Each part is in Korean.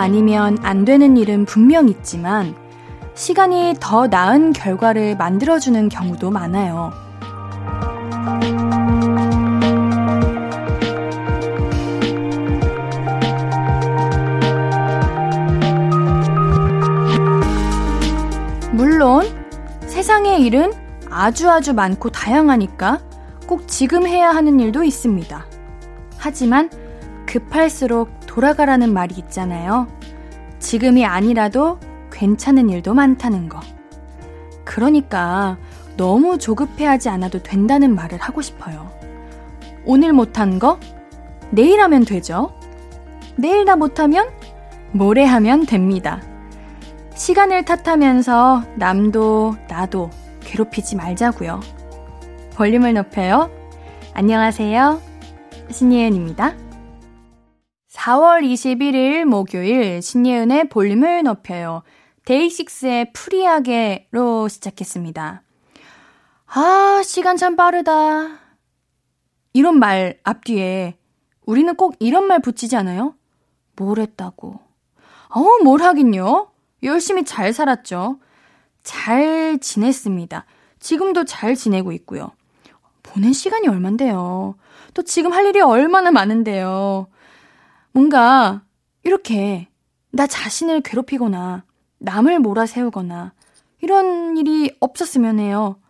아니면 안 되는 일은 분명 있지만 시간이 더 나은 결과를 만들어주는 경우도 많아요. 물론 세상의 일은 아주 아주 많고 다양하니까 꼭 지금 해야 하는 일도 있습니다. 하지만 급할수록 돌아가라는 말이 있잖아요. 지금이 아니라도 괜찮은 일도 많다는 거. 그러니까 너무 조급해하지 않아도 된다는 말을 하고 싶어요. 오늘 못한 거 내일 하면 되죠. 내일 다 못하면 모레 하면 됩니다. 시간을 탓하면서 남도 나도 괴롭히지 말자고요. 볼륨을 높여요. 안녕하세요. 신예은입니다. 4월 21일 목요일 신예은의 볼륨을 높여요. 데이식스의 Free하게로 시작했습니다. 아, 시간 참 빠르다. 이런 말 앞뒤에 우리는 꼭 이런 말 붙이지 않아요? 뭘 했다고. 어, 뭘 하긴요? 열심히 잘 살았죠. 잘 지냈습니다. 지금도 잘 지내고 있고요. 보낸 시간이 얼만데요. 또 지금 할 일이 얼마나 많은데요. 뭔가 이렇게 나 자신을 괴롭히거나 남을 몰아세우거나 이런 일이 없었으면 해요.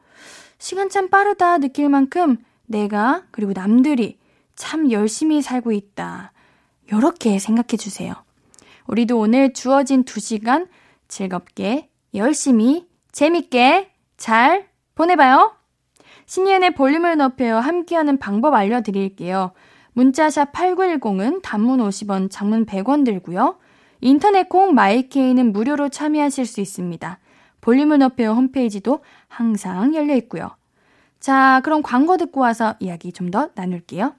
시간 참 빠르다 느낄 만큼 내가 그리고 남들이 참 열심히 살고 있다. 이렇게 생각해 주세요. 우리도 오늘 주어진 2시간 즐겁게, 열심히, 재밌게 잘 보내봐요. 신예은의 볼륨을 높여요. 함께하는 방법 알려드릴게요. 문자샵 8910은 단문 50원, 장문 100원 들고요. 인터넷 콩 마이케이는 무료로 참여하실 수 있습니다. 볼륨을 높여요 홈페이지도 항상 열려 있고요. 자, 그럼 광고 듣고 와서 이야기 좀 더 나눌게요.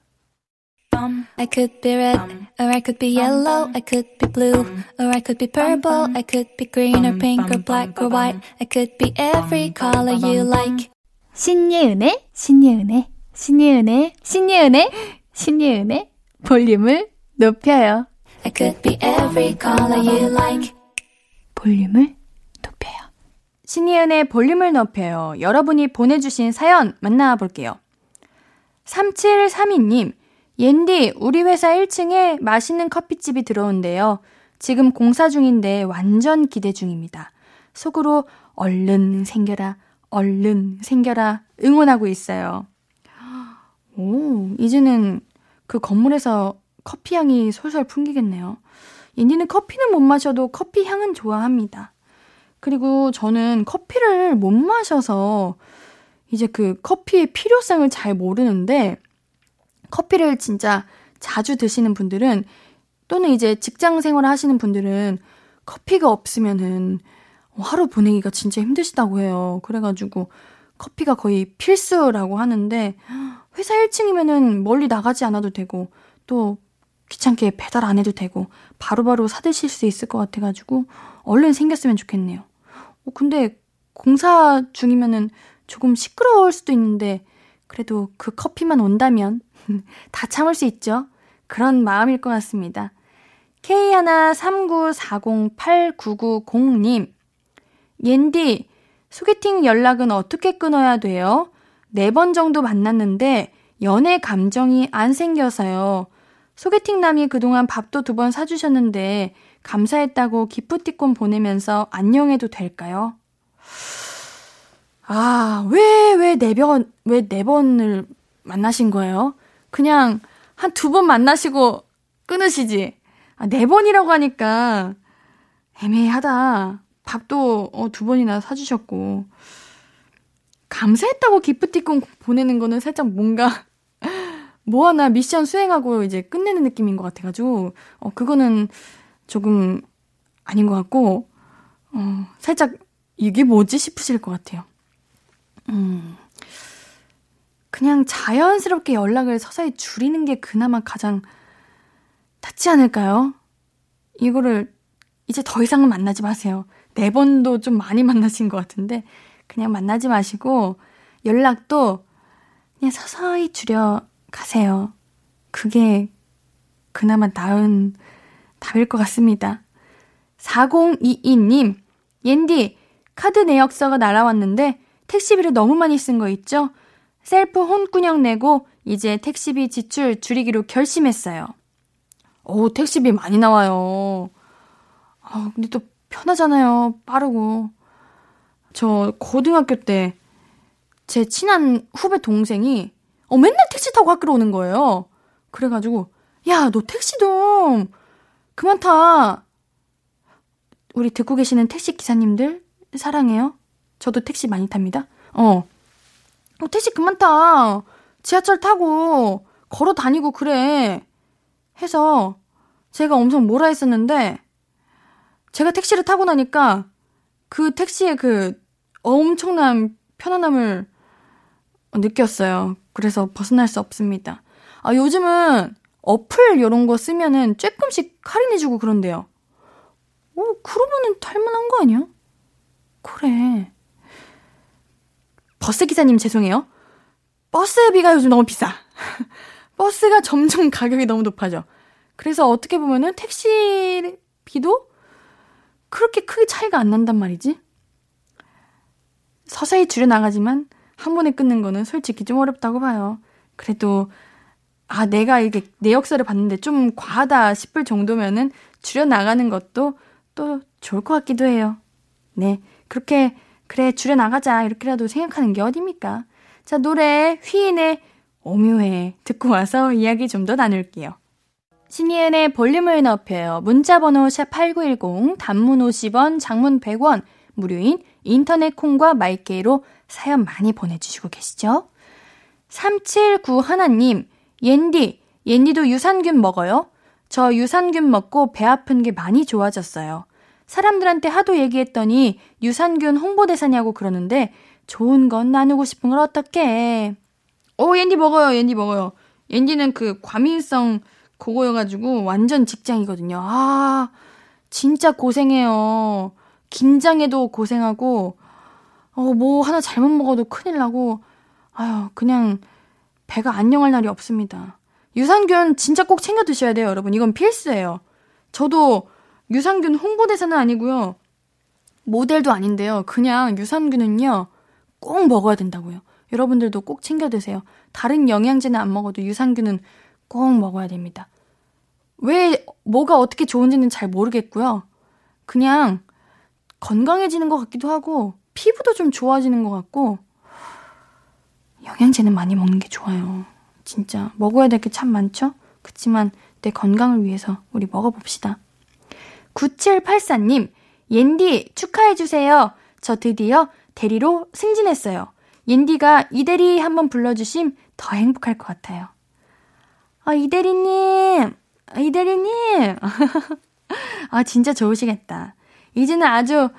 I could be red, or I could be yellow, I could be blue, or I could be purple, I could be green or pink or black or white, I could be every color you like. 신예은의, 신예은의, 신예은의, 신예은의, 신예은의 볼륨을 높여요. Like. 볼륨을 높여요. 신예은의 볼륨을 높여요. 여러분이 보내주신 사연 만나볼게요. 3732님, 옌디, 우리 회사 1층에 맛있는 커피집이 들어온대요. 지금 공사 중인데 완전 기대 중입니다. 속으로 얼른 생겨라, 얼른 생겨라 응원하고 있어요. 오, 이제는 그 건물에서 커피 향이 솔솔 풍기겠네요. 옌디는 커피는 못 마셔도 커피 향은 좋아합니다. 그리고 저는 커피를 못 마셔서 이제 그 커피의 필요성을 잘 모르는데 커피를 진짜 자주 드시는 분들은 또는 이제 직장 생활을 하시는 분들은 커피가 없으면은 하루 보내기가 진짜 힘드시다고 해요. 그래가지고 커피가 거의 필수라고 하는데 회사 1층이면은 멀리 나가지 않아도 되고 또 귀찮게 배달 안 해도 되고 바로 바로 사드실 수 있을 것 같아가지고 얼른 생겼으면 좋겠네요. 어, 근데 공사 중이면은 조금 시끄러울 수도 있는데 그래도 그 커피만 온다면 다 참을 수 있죠. 그런 마음일 것 같습니다. K139408990님 옌디 소개팅 연락은 어떻게 끊어야 돼요? 네 번 정도 만났는데 연애 감정이 안 생겨서요. 소개팅남이 그동안 밥도 두 번 사주셨는데 감사했다고 기프티콘 보내면서 안녕해도 될까요? 아, 왜, 왜 네 번, 왜 네 번을 만나신 거예요? 그냥 한 두 번 만나시고 끊으시지. 아, 네 번이라고 하니까 애매하다. 밥도 어, 두 번이나 사주셨고. 감사했다고 기프티콘 보내는 거는 살짝 뭔가 뭐 하나 미션 수행하고 이제 끝내는 느낌인 것 같아가지고, 어, 그거는 조금 아닌 것 같고, 어, 살짝 이게 뭐지 싶으실 것 같아요. 음, 그냥 자연스럽게 연락을 서서히 줄이는 게 그나마 가장 낫지 않을까요? 이거를 이제 더 이상은 만나지 마세요. 네 번도 좀 많이 만나신 것 같은데, 그냥 만나지 마시고, 연락도 그냥 서서히 줄여 가세요. 그게 그나마 나은 답일 것 같습니다. 4022님, 옌디, 카드 내역서가 날아왔는데 택시비를 너무 많이 쓴 거 있죠? 셀프 혼꾸녕 내고 이제 택시비 지출 줄이기로 결심했어요. 오, 택시비 많이 나와요. 아, 근데 또 편하잖아요. 빠르고. 저 고등학교 때 제 친한 후배 동생이 어, 맨날 택시 타고 학교로 오는 거예요. 그래가지고, 야, 너 택시 좀 그만 타. 우리 듣고 계시는 택시 기사님들 사랑해요. 저도 택시 많이 탑니다. 어. 어 택시 그만 타. 지하철 타고 걸어 다니고 그래. 해서 제가 엄청 뭐라 했었는데 제가 택시를 타고 나니까 그 택시의 그 엄청난 편안함을 느꼈어요. 그래서 벗어날 수 없습니다. 아, 요즘은 어플 이런 거 쓰면은 조금씩 할인해주고 그런데요. 어, 그러면은 탈만한 거 아니야? 그래. 버스 기사님 죄송해요. 버스비가 요즘 너무 비싸. 버스가 점점 가격이 너무 높아져. 그래서 어떻게 보면은 택시비도 그렇게 크게 차이가 안 난단 말이지. 서서히 줄여나가지만 한 번에 끊는 거는 솔직히 좀 어렵다고 봐요. 그래도 아 내가 이게 내역서를 봤는데 좀 과하다 싶을 정도면은 줄여나가는 것도 또 좋을 것 같기도 해요. 네 그렇게 그래 줄여나가자 이렇게라도 생각하는 게 어딥니까? 자 노래 휘인의 오묘해 듣고 와서 이야기 좀 더 나눌게요. 신이은의 볼륨을 높여요. 문자번호 샵8910 단문 50원 장문 100원 무료인 인터넷 콩과 마이케이로 사연 많이 보내주시고 계시죠? 379 하나님, 옌디, 옌디도 유산균 먹어요? 저 유산균 먹고 배 아픈 게 많이 좋아졌어요. 사람들한테 하도 얘기했더니 유산균 홍보대사냐고 그러는데 좋은 건 나누고 싶은 걸 어떡해. 오, 옌디 먹어요, 옌디 먹어요. 옌디는 그 과민성 그거여가지고 완전 직장이거든요. 아, 진짜 고생해요. 긴장해도 고생하고, 어, 뭐 하나 잘못 먹어도 큰일 나고, 아유, 그냥 배가 안녕할 날이 없습니다. 유산균 진짜 꼭 챙겨 드셔야 돼요, 여러분. 이건 필수예요. 저도 유산균 홍보대사는 아니고요. 모델도 아닌데요. 그냥 유산균은요, 꼭 먹어야 된다고요. 여러분들도 꼭 챙겨 드세요. 다른 영양제는 안 먹어도 유산균은 꼭 먹어야 됩니다. 왜, 뭐가 어떻게 좋은지는 잘 모르겠고요. 그냥 건강해지는 것 같기도 하고, 피부도 좀 좋아지는 것 같고, 영양제는 많이 먹는 게 좋아요. 진짜. 먹어야 될 게 참 많죠? 그치만 내 건강을 위해서 우리 먹어봅시다. 9784님, 옌디 축하해주세요. 저 드디어 대리로 승진했어요. 옌디가 이대리 한번 불러주심 더 행복할 것 같아요. 아, 이대리님! 이대리님! 아, 진짜 좋으시겠다. 이제는 아주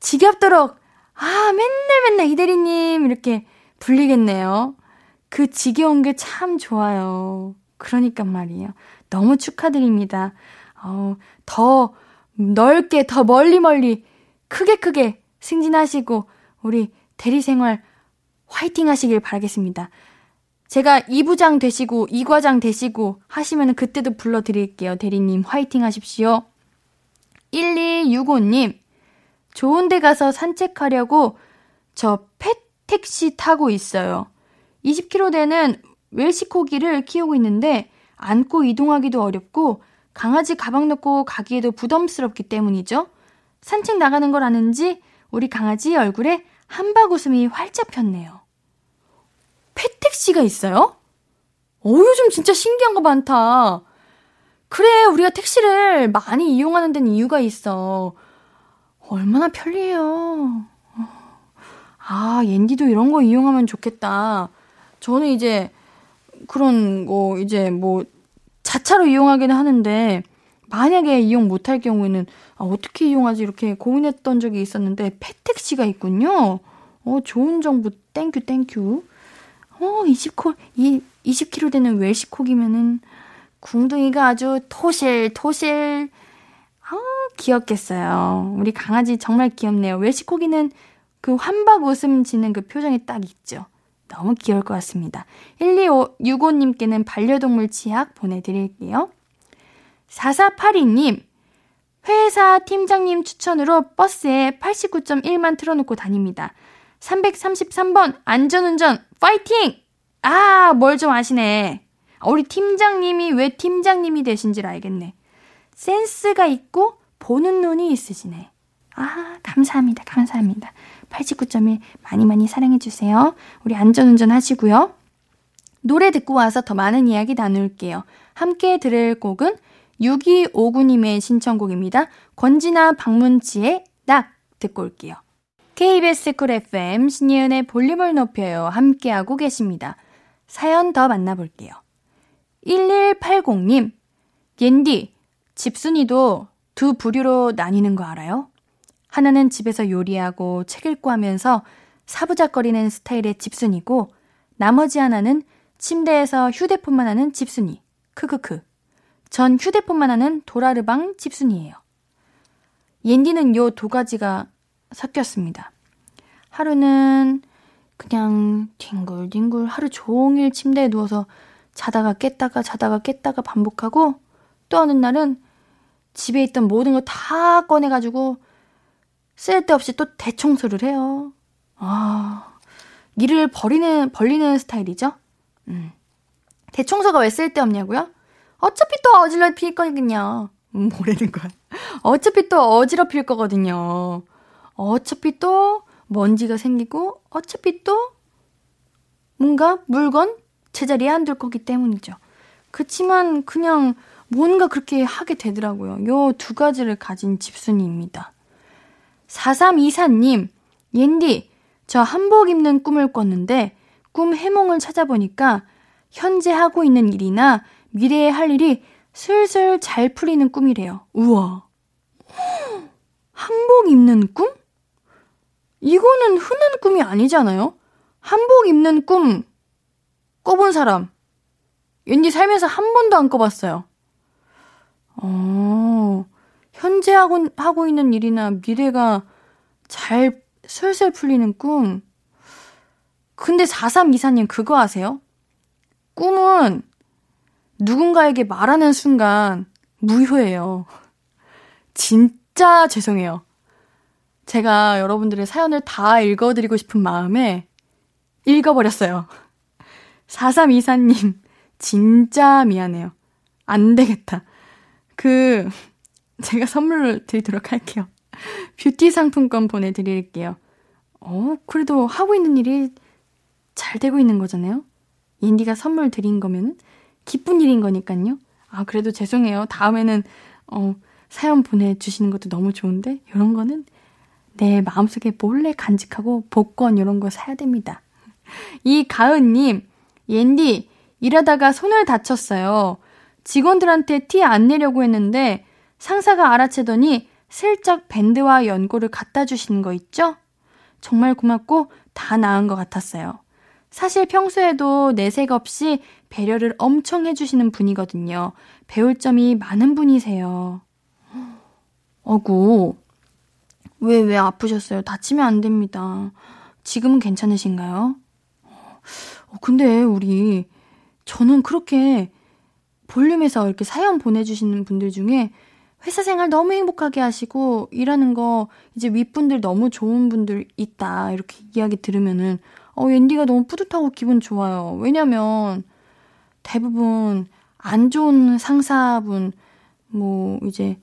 지겹도록, 아, 맨날 맨날 이대리님! 이렇게 불리겠네요. 그 지겨운 게 참 좋아요. 그러니까 말이에요. 너무 축하드립니다. 어, 더 넓게, 더 멀리 멀리, 크게 크게 승진하시고, 우리 대리 생활 화이팅 하시길 바라겠습니다. 제가 2부장 되시고 2과장 되시고 하시면 그때도 불러드릴게요. 대리님 화이팅 하십시오. 1265님 좋은 데 가서 산책하려고 저 펫 택시 타고 있어요. 20km 되는 웰시코기를 키우고 있는데 안고 이동하기도 어렵고 강아지 가방 넣고 가기에도 부담스럽기 때문이죠. 산책 나가는 걸 아는지 우리 강아지 얼굴에 한박 웃음이 활짝 폈네요. 패택시가 있어요? 어, 요즘 진짜 신기한 거 많다. 그래, 우리가 택시를 많이 이용하는 데는 이유가 있어. 얼마나 편리해요. 아, 옌디도 이런 거 이용하면 좋겠다. 저는 이제 그런 거 이제 뭐 자차로 이용하기는 하는데 만약에 이용 못할 경우에는 아, 어떻게 이용하지 이렇게 고민했던 적이 있었는데 pet택시가 있군요. 어, 좋은 정보 thank you thank you. 어, 20코, 이, 20kg 되는 웰시코기면은, 궁둥이가 아주 토실, 토실. 아, 귀엽겠어요. 우리 강아지 정말 귀엽네요. 웰시코기는 그 환박 웃음 지는 그 표정이 딱 있죠. 너무 귀여울 것 같습니다. 1265님께는 반려동물 치약 보내드릴게요. 4482님, 회사 팀장님 추천으로 버스에 89.1만 틀어놓고 다닙니다. 333번 안전운전 파이팅! 아, 뭘 좀 아시네. 우리 팀장님이 왜 팀장님이 되신지를 알겠네. 센스가 있고 보는 눈이 있으시네. 아, 감사합니다. 감사합니다. 89.1 많이 많이 사랑해 주세요. 우리 안전운전 하시고요. 노래 듣고 와서 더 많은 이야기 나눌게요. 함께 들을 곡은 6259님의 신청곡입니다. 권지나 박문치의 낙 듣고 올게요. KBS 쿨 FM 신예은의 볼륨을 높여요. 함께하고 계십니다. 사연 더 만나볼게요. 1180님, 옌디, 집순이도 두 부류로 나뉘는 거 알아요? 하나는 집에서 요리하고 책 읽고 하면서 사부작거리는 스타일의 집순이고, 나머지 하나는 침대에서 휴대폰만 하는 집순이. 크크크. 전 휴대폰만 하는 도라르방 집순이에요. 옌디는 요 두 가지가 섞였습니다. 하루는 그냥 뒹굴뒹굴 하루 종일 침대에 누워서 자다가 깼다가 자다가 깼다가 반복하고 또 어느 날은 집에 있던 모든 걸 다 꺼내가지고 쓸데없이 또 대청소를 해요. 아, 일을 버리는, 벌리는 스타일이죠? 음. 대청소가 왜 쓸데없냐고요? 어차피 또 어지럽힐 거거든요. 음, 뭐라는 거야. 어차피 또 어지럽힐 거거든요. 어차피 또 먼지가 생기고, 어차피 또 뭔가 물건 제자리에 안 둘 거기 때문이죠. 그치만 그냥 뭔가 그렇게 하게 되더라고요. 요 두 가지를 가진 집순이입니다. 4324님, 옌디, 저 한복 입는 꿈을 꿨는데 꿈 해몽을 찾아보니까 현재 하고 있는 일이나 미래에 할 일이 슬슬 잘 풀리는 꿈이래요. 우와. 한복 입는 꿈? 이거는 흔한 꿈이 아니잖아요? 한복 입는 꿈 꿔본 사람. 왠지 살면서 한 번도 안 꿔봤어요. 어, 현재 하고, 하고 있는 일이나 미래가 잘 슬슬 풀리는 꿈. 근데 4324님 그거 아세요? 꿈은 누군가에게 말하는 순간 무효예요. 진짜 죄송해요. 제가 여러분들의 사연을 다 읽어드리고 싶은 마음에 읽어버렸어요. 4324님, 진짜 미안해요. 안 되겠다. 그, 제가 선물을 드리도록 할게요. 뷰티 상품권 보내드릴게요. 어, 그래도 하고 있는 일이 잘 되고 있는 거잖아요? 옌디가 선물 드린 거면 기쁜 일인 거니까요. 아, 그래도 죄송해요. 다음에는, 어, 사연 보내주시는 것도 너무 좋은데, 이런 거는 내 마음속에 몰래 간직하고 복권 이런 거 사야 됩니다. 이 가은님, 옌디, 일하다가 손을 다쳤어요. 직원들한테 티 안 내려고 했는데 상사가 알아채더니 슬쩍 밴드와 연고를 갖다 주시는 거 있죠? 정말 고맙고 다 나은 것 같았어요. 사실 평소에도 내색 없이 배려를 엄청 해주시는 분이거든요. 배울 점이 많은 분이세요. 어구, 왜, 왜 아프셨어요? 다치면 안 됩니다. 지금은 괜찮으신가요? 어, 근데 우리, 저는 그렇게 볼륨에서 이렇게 사연 보내주시는 분들 중에 회사 생활 너무 행복하게 하시고 일하는 거 이제 윗분들 너무 좋은 분들 있다 이렇게 이야기 들으면은 어 앤디가 너무 뿌듯하고 기분 좋아요. 왜냐면 대부분 안 좋은 상사분 뭐 이제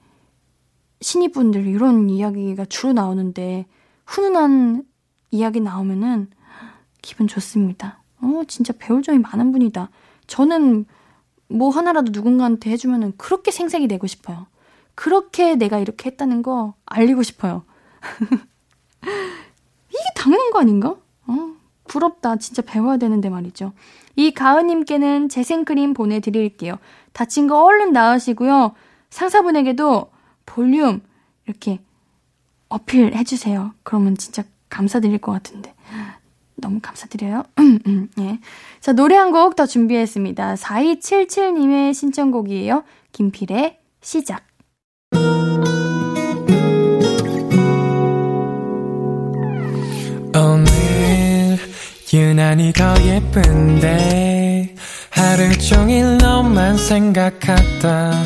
신입분들 이런 이야기가 주로 나오는데 훈훈한 이야기 나오면은 기분 좋습니다. 어, 진짜 배울 점이 많은 분이다. 저는 뭐 하나라도 누군가한테 해주면은 그렇게 생색이 내고 싶어요. 그렇게 내가 이렇게 했다는 거 알리고 싶어요. 이게 당연한 거 아닌가? 어, 부럽다. 진짜 배워야 되는데 말이죠. 이 가은님께는 재생크림 보내드릴게요. 다친 거 얼른 나으시고요. 상사분에게도 볼륨 이렇게 어필해 주세요. 그러면 진짜 감사드릴 것 같은데. 너무 감사드려요. 예. 자, 노래 한 곡 더 준비했습니다. 4277님의 신청곡이에요. 김필의 시작. 오늘 유난히 더 예쁜데 하루 종일 너만 생각하다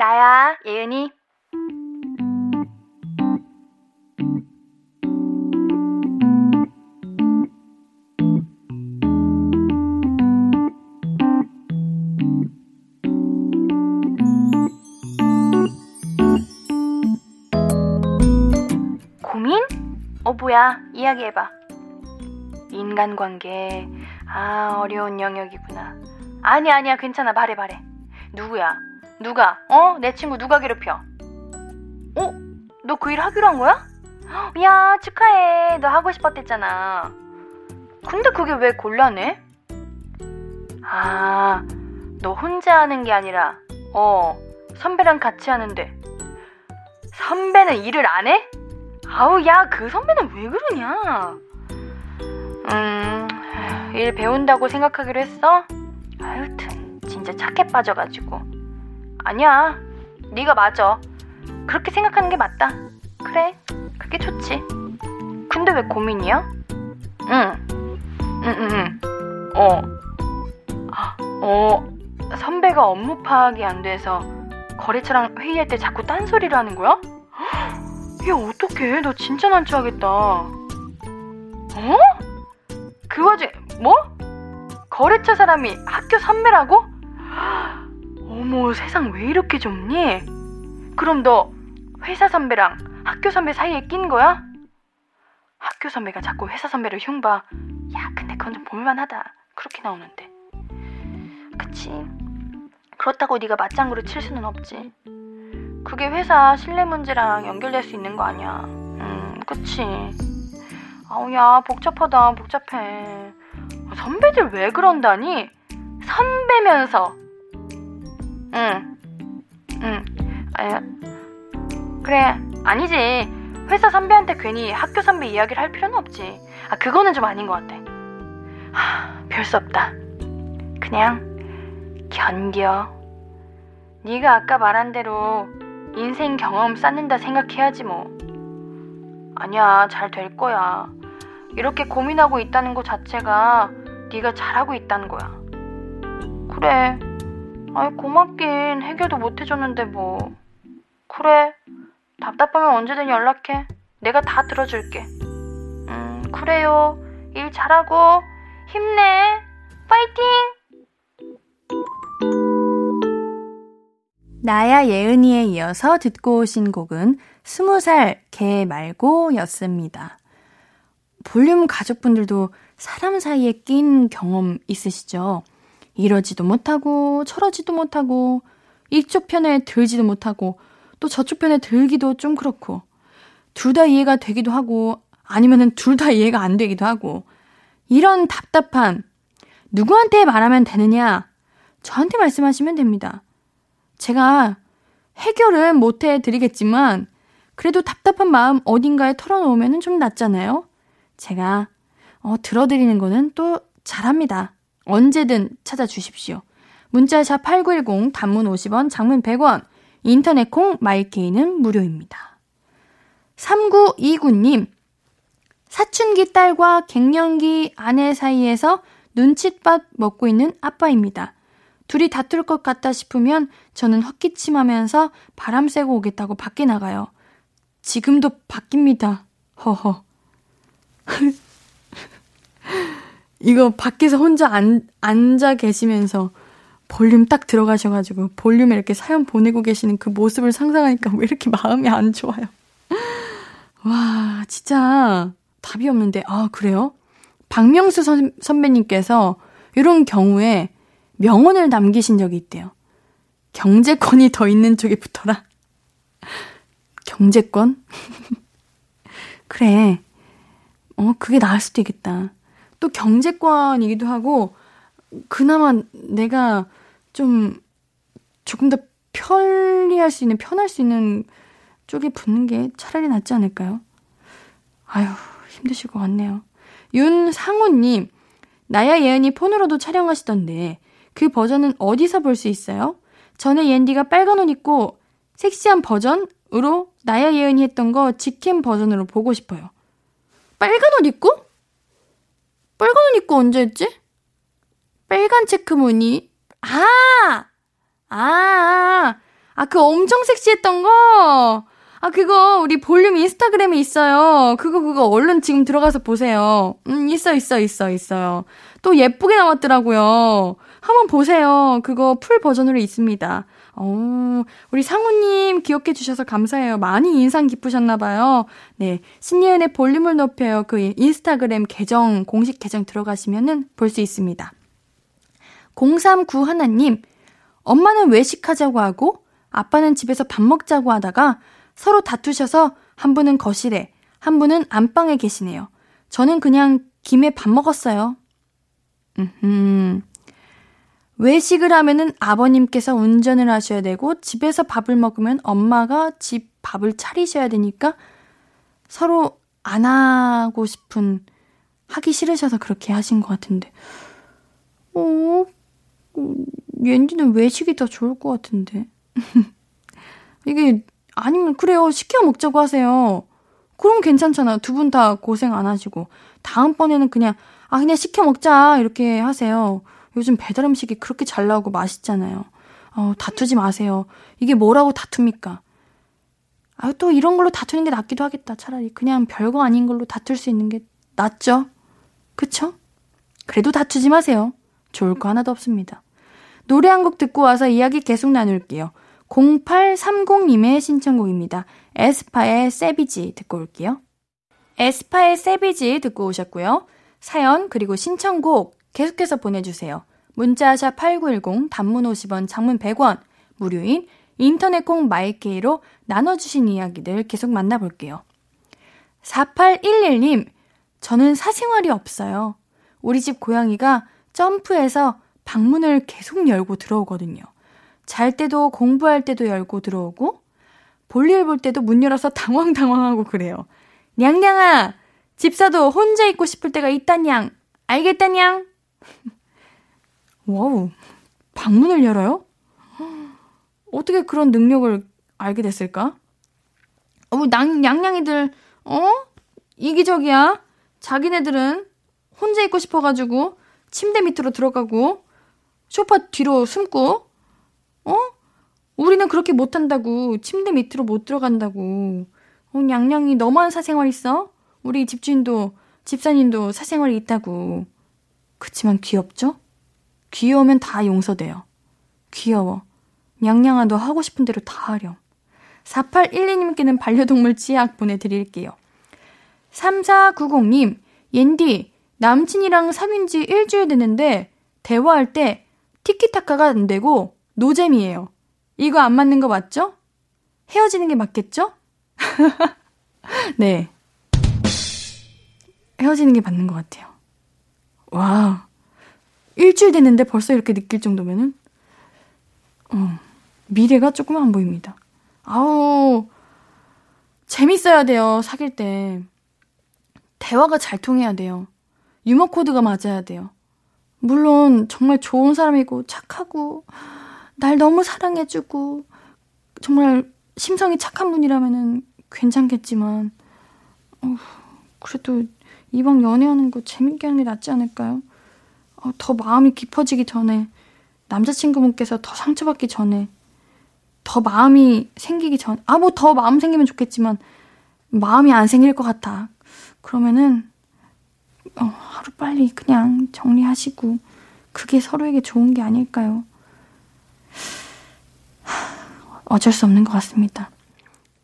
나야, 예은이. 고민? 어, 뭐야. 이야기해봐. 인간관계. 아, 어려운 영역이구나. 아니, 아니야. 괜찮아. 말해, 말해. 누구야? 누가? 어? 내 친구 누가 괴롭혀? 어? 너 그 일 하기로 한 거야? 야, 축하해. 너 하고 싶었댔잖아. 근데 그게 왜 곤란해? 아, 너 혼자 하는 게 아니라, 어, 선배랑 같이 하는데. 선배는 일을 안 해? 아우, 야, 그 선배는 왜 그러냐? 음, 일 배운다고 생각하기로 했어? 아유튼, 진짜 착해 빠져가지고. 아니야, 네가 맞아. 그렇게 생각하는 게 맞다. 그래, 그게 좋지. 근데 왜 고민이야? 응, 응, 응, 응. 어, 아, 어, 선배가 업무 파악이 안 돼서 거래처랑 회의할 때 자꾸 딴소리를 하는 거야? 야, 어떡해. 너 진짜 난처하겠다. 어? 그 와중에, 뭐? 거래처 사람이 학교 선배라고? 어머, 세상 왜 이렇게 좁니? 그럼 너 회사 선배랑 학교 선배 사이에 낀 거야? 학교 선배가 자꾸 회사 선배를 흉봐. 야, 근데 그건 좀 볼만하다. 그렇게 나오는데. 그치. 그렇다고 네가 맞장구를 칠 수는 없지. 그게 회사 신뢰 문제랑 연결될 수 있는 거 아니야. 음, 그치. 아우야, 복잡하다, 복잡해. 선배들 왜 그런다니? 선배면서. 응, 응. 아, 그래, 아니지. 회사 선배한테 괜히 학교 선배 이야기를 할 필요는 없지. 아, 그거는 좀 아닌 것 같아. 하, 별 수 없다. 그냥 견뎌. 네가 아까 말한 대로 인생 경험 쌓는다 생각해야지 뭐. 아니야, 잘 될 거야. 이렇게 고민하고 있다는 것 자체가 네가 잘하고 있다는 거야. 그래. 아이 고맙긴 해결도 못 해줬는데 뭐. 그래. 답답하면 언제든 연락해. 내가 다 들어줄게. 음, 그래요. 일 잘하고 힘내. 파이팅! 나야 예은이에 이어서 듣고 오신 곡은 스무 살 개 말고 였습니다. 볼륨 가족분들도 사람 사이에 낀 경험 있으시죠? 이러지도 못하고 저러지도 못하고 이쪽 편에 들지도 못하고 또 저쪽 편에 들기도 좀 그렇고 둘 다 이해가 되기도 하고 아니면은 둘 다 이해가 안 되기도 하고 이런 답답한 누구한테 말하면 되느냐? 저한테 말씀하시면 됩니다. 제가 해결은 못 해 드리겠지만, 그래도 답답한 마음 어딘가에 털어놓으면 좀 낫잖아요? 제가, 어, 들어드리는 거는 또 잘합니다. 언제든 찾아주십시오. 문자샵 8910, 단문 50원, 장문 100원, 인터넷 콩, 마이케이는 무료입니다. 3929님, 사춘기 딸과 갱년기 아내 사이에서 눈칫밥 먹고 있는 아빠입니다. 둘이 다툴 것 같다 싶으면 저는 헛기침하면서 바람 쐬고 오겠다고 밖에 나가요. 지금도 바뀝니다. 허허. 이거 밖에서 혼자 안, 앉아 계시면서 볼륨 딱 들어가셔가지고 볼륨에 이렇게 사연 보내고 계시는 그 모습을 상상하니까 왜 이렇게 마음이 안 좋아요. 와, 진짜 답이 없는데, 아, 그래요? 박명수 선, 선배님께서 이런 경우에 명언을 남기신 적이 있대요. 경제권이 더 있는 쪽에 붙어라. 경제권? 그래. 어, 그게 나을 수도 있겠다. 또 경제권이기도 하고, 그나마 내가 좀 조금 더 편리할 수 있는, 편할 수 있는 쪽에 붙는 게 차라리 낫지 않을까요? 아유, 힘드실 것 같네요. 윤상우님, 나야 예은이 폰으로도 촬영하시던데, 그 버전은 어디서 볼 수 있어요? 전에 옌디가 빨간 옷 입고 섹시한 버전으로 나야 예은이 했던 거 직캠 버전으로 보고 싶어요. 빨간 옷 입고? 빨간 옷 입고 언제 했지? 빨간 체크 무늬? 아! 아! 아, 그 엄청 섹시했던 거! 아, 그거 우리 볼륨 인스타그램에 있어요. 그거, 그거 얼른 지금 들어가서 보세요. 음, 있어, 있어, 있어, 있어요. 또 예쁘게 나왔더라고요. 한번 보세요. 그거 full 버전으로 있습니다. 어, 우리 상우님 기억해 주셔서 감사해요. 많이 인상 깊으셨나봐요. 네. 신예은의 볼륨을 높여요. 그 인스타그램 계정, 공식 계정 들어가시면은 볼 수 있습니다. 039 하나님, 엄마는 외식하자고 하고, 아빠는 집에서 밥 먹자고 하다가 서로 다투셔서 한 분은 거실에, 한 분은 안방에 계시네요. 저는 그냥 김에 밥 먹었어요. 음, 외식을 하면은 아버님께서 운전을 하셔야 되고 집에서 밥을 먹으면 엄마가 집 밥을 차리셔야 되니까 서로 안 하고 싶은 하기 싫으셔서 그렇게 하신 것 같은데. 어, 왠지는 외식이 더 좋을 것 같은데. 이게 아니면 그래요 시켜 먹자고 하세요. 그럼 괜찮잖아요. 두 분 다 고생 안 하시고 다음번에는 그냥 아 그냥 시켜 먹자 이렇게 하세요. 요즘 배달 음식이 그렇게 잘 나오고 맛있잖아요. 어, 다투지 마세요. 이게 뭐라고 다툽니까? 아, 또 이런 걸로 다투는 게 낫기도 하겠다. 차라리 그냥 별거 아닌 걸로 다툴 수 있는 게 낫죠? 그쵸? 그래도 다투지 마세요. 좋을 거 하나도 없습니다. 노래 한 곡 듣고 와서 이야기 계속 나눌게요. 0830님의 신청곡입니다. 에스파의 Savage 듣고 올게요. 에스파의 Savage 듣고 오셨고요. 사연 그리고 신청곡 계속해서 보내주세요. 문자샵 8910 단문 50원 장문 100원 무료인 인터넷 콩 마이케이로 나눠주신 이야기들 계속 만나볼게요. 4811님 저는 사생활이 없어요. 우리 집 고양이가 점프해서 방문을 계속 열고 들어오거든요. 잘 때도 공부할 때도 열고 들어오고 볼일 볼 때도 문 열어서 당황당황하고 그래요. 냥냥아 집사도 혼자 있고 싶을 때가 있다냥 알겠다냥 wow, 방문을 열어요? 어떻게 그런 능력을 알게 됐을까? 어, 양, 양양이들, 어? 이기적이야. 자기네들은 혼자 있고 싶어가지고, 침대 밑으로 들어가고, 소파 뒤로 숨고, 어? 우리는 그렇게 못한다고. 침대 밑으로 못 들어간다고. 어, 양양이 너만 사생활 있어? 우리 집주인도, 집사님도 사생활이 있다고. 그치만 귀엽죠? 귀여우면 다 용서돼요. 귀여워. 냥냥아 너 하고 싶은 대로 다 하렴. 4812님께는 반려동물 치약 보내드릴게요. 3490님, 옌디, 남친이랑 사귄 지 일주일 됐는데, 대화할 때 티키타카가 안 되고, 노잼이에요. 이거 안 맞는 거 맞죠? 헤어지는 게 맞겠죠? 네. 헤어지는 게 맞는 것 같아요. 와. 일주일 됐는데 벌써 이렇게 느낄 정도면은, 어, 미래가 조금 안 보입니다. 아우, 재밌어야 돼요, 사귈 때. 대화가 잘 통해야 돼요. 유머 코드가 맞아야 돼요. 물론, 정말 좋은 사람이고, 착하고, 날 너무 사랑해주고, 정말 심성이 착한 분이라면은 괜찮겠지만, 어, 그래도 이왕 연애하는 거 재밌게 하는 게 낫지 않을까요? 어, 더 마음이 깊어지기 전에, 남자친구분께서 더 상처받기 전에, 더 마음이 생기기 전, 아, 뭐 더 마음 생기면 좋겠지만, 마음이 안 생길 것 같아. 그러면은, 어, 하루 빨리 그냥 정리하시고, 그게 서로에게 좋은 게 아닐까요? 어쩔 수 없는 것 같습니다.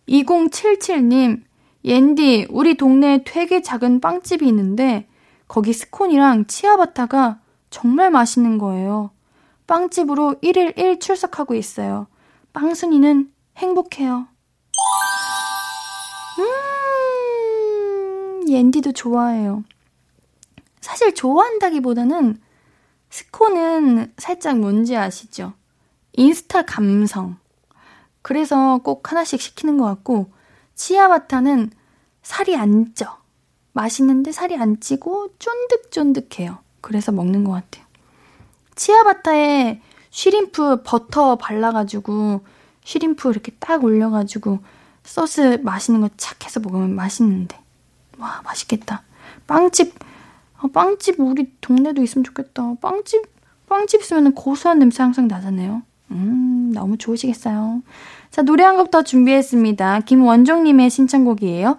2077님, 옌디, 우리 동네에 되게 작은 빵집이 있는데, 거기 스콘이랑 치아바타가 정말 맛있는 거예요. 빵집으로 1일 1 출석하고 있어요. 빵순이는 행복해요. 옌디도 좋아해요. 사실 좋아한다기보다는 스코는 살짝 뭔지 아시죠? 인스타 감성. 그래서 꼭 하나씩 시키는 것 같고, 치아바타는 살이 안 쪄. 맛있는데 살이 안 찌고 쫀득쫀득해요. 그래서 먹는 것 같아요. 치아바타에 쉬림프 버터 발라가지고 쉬림프 이렇게 딱 올려가지고 소스 맛있는 거 착 해서 먹으면 맛있는데. 와, 맛있겠다. 빵집, 아, 빵집 우리 동네도 있으면 좋겠다. 빵집, 빵집 있으면 고소한 냄새 항상 나잖아요. 음, 너무 좋으시겠어요. 자, 노래 한 곡 더 준비했습니다. 김원종님의 신청곡이에요.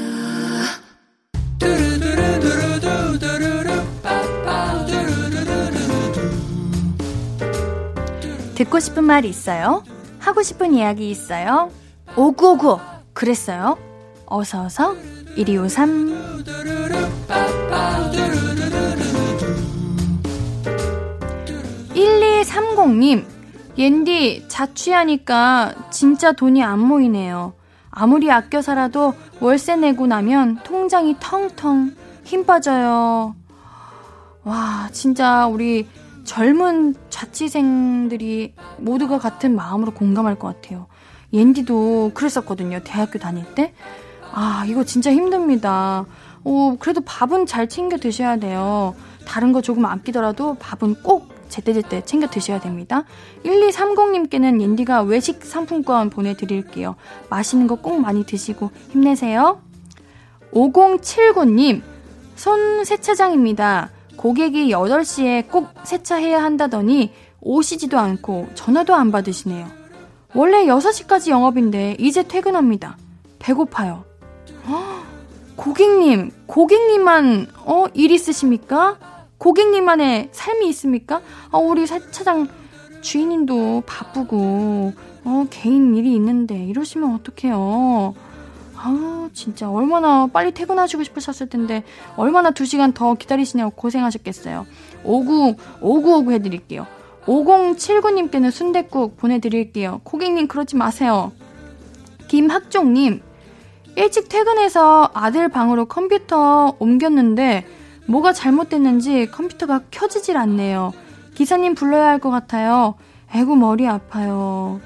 듣고 싶은 말 있어요? 하고 싶은 이야기 있어요? 오구오구 그랬어요? 어서어서 1253 1230님 옌디 자취하니까 진짜 돈이 안 모이네요. 아무리 아껴 살아도 월세 내고 나면 통장이 텅텅 힘 빠져요. 와, 진짜 우리 젊은 자취생들이 모두가 같은 마음으로 공감할 것 같아요. 옌디도 그랬었거든요. 대학교 다닐 때. 아, 이거 진짜 힘듭니다. 오, 그래도 밥은 잘 챙겨 드셔야 돼요. 다른 거 조금 아끼더라도 밥은 꼭 제때제때 챙겨 드셔야 됩니다. 1230님께는 옌디가 외식 상품권 보내드릴게요. 맛있는 거 꼭 많이 드시고 힘내세요. 5079님, 손 세차장입니다. 고객이 8시에 꼭 세차해야 한다더니 오시지도 않고 전화도 안 받으시네요. 원래 6시까지 영업인데 이제 퇴근합니다. 배고파요. 허, 고객님, 고객님만 어, 일 있으십니까? 고객님만의 삶이 있습니까? 아, 우리 세차장 주인님도 바쁘고 어, 개인 일이 있는데 이러시면 어떡해요. 아, 진짜 얼마나 빨리 퇴근하시고 싶으셨을 텐데 얼마나 2시간 더 기다리시냐고 고생하셨겠어요. 59 5959 해 드릴게요. 5079님께는 순댓국 보내드릴게요. 고객님 그러지 마세요. 김학종님, 일찍 퇴근해서 아들 방으로 컴퓨터 옮겼는데 뭐가 잘못됐는지 컴퓨터가 켜지질 않네요. 기사님 불러야 할 것 같아요. 애구 머리 아파요.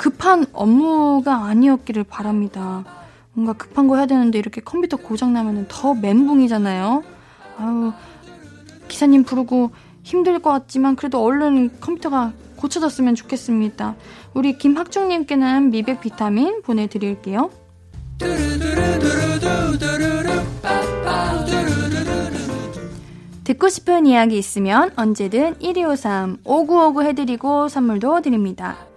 급한 업무가 아니었기를 바랍니다. 뭔가 급한 거 해야 되는데 이렇게 컴퓨터 고장 나면 더 멘붕이잖아요. 아유, 기사님 부르고 힘들 것 같지만 그래도 얼른 컴퓨터가 고쳐졌으면 좋겠습니다. 우리 김학중님께는 미백 비타민 보내드릴게요. 듣고 싶은 이야기 있으면 언제든 1253 5959 해드리고 선물도 드립니다.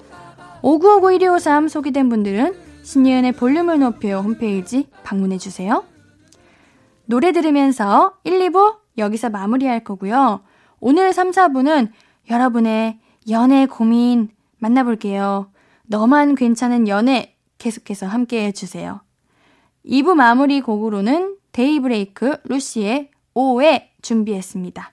5959 1253 소개된 분들은 신예은의 볼륨을 높여 홈페이지 방문해주세요. 노래 들으면서 1, 2부 여기서 마무리할 거고요. 오늘 3, 4부는 여러분의 연애 고민 만나볼게요. 너만 괜찮은 연애 계속해서 함께 해주세요. 2부 마무리 곡으로는 데이브레이크 루시의 오에 준비했습니다.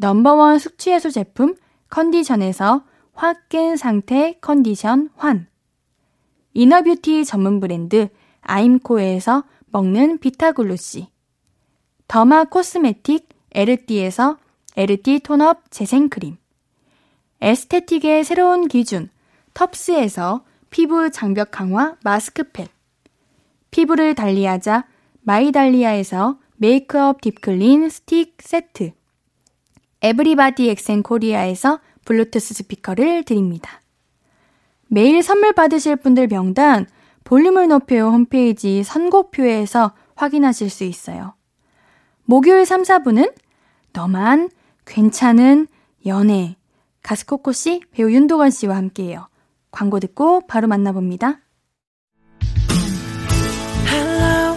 넘버원 숙취해소 제품 컨디션에서 확 깬 상태 컨디션 환. inner beauty 전문 브랜드 아임코에서 먹는 비타글루시. derma cosmetic 에르띠에서 에르띠 tone-up 재생크림. aesthetic의 새로운 기준 텁스에서 피부 장벽 강화 마스크팩. 피부를 달리하자 마이달리아에서 메이크업 deep clean 스틱 세트. 에브리바디 엑센 코리아에서 블루투스 스피커를 드립니다. 매일 선물 받으실 분들 명단 볼륨을 높여요 홈페이지 선곡표에서 확인하실 수 있어요. 목요일 3, 4부는 너만 괜찮은 연애 가스코코 씨, 배우 윤도건 씨와 함께해요. 광고 듣고 바로 만나봅니다. Hello,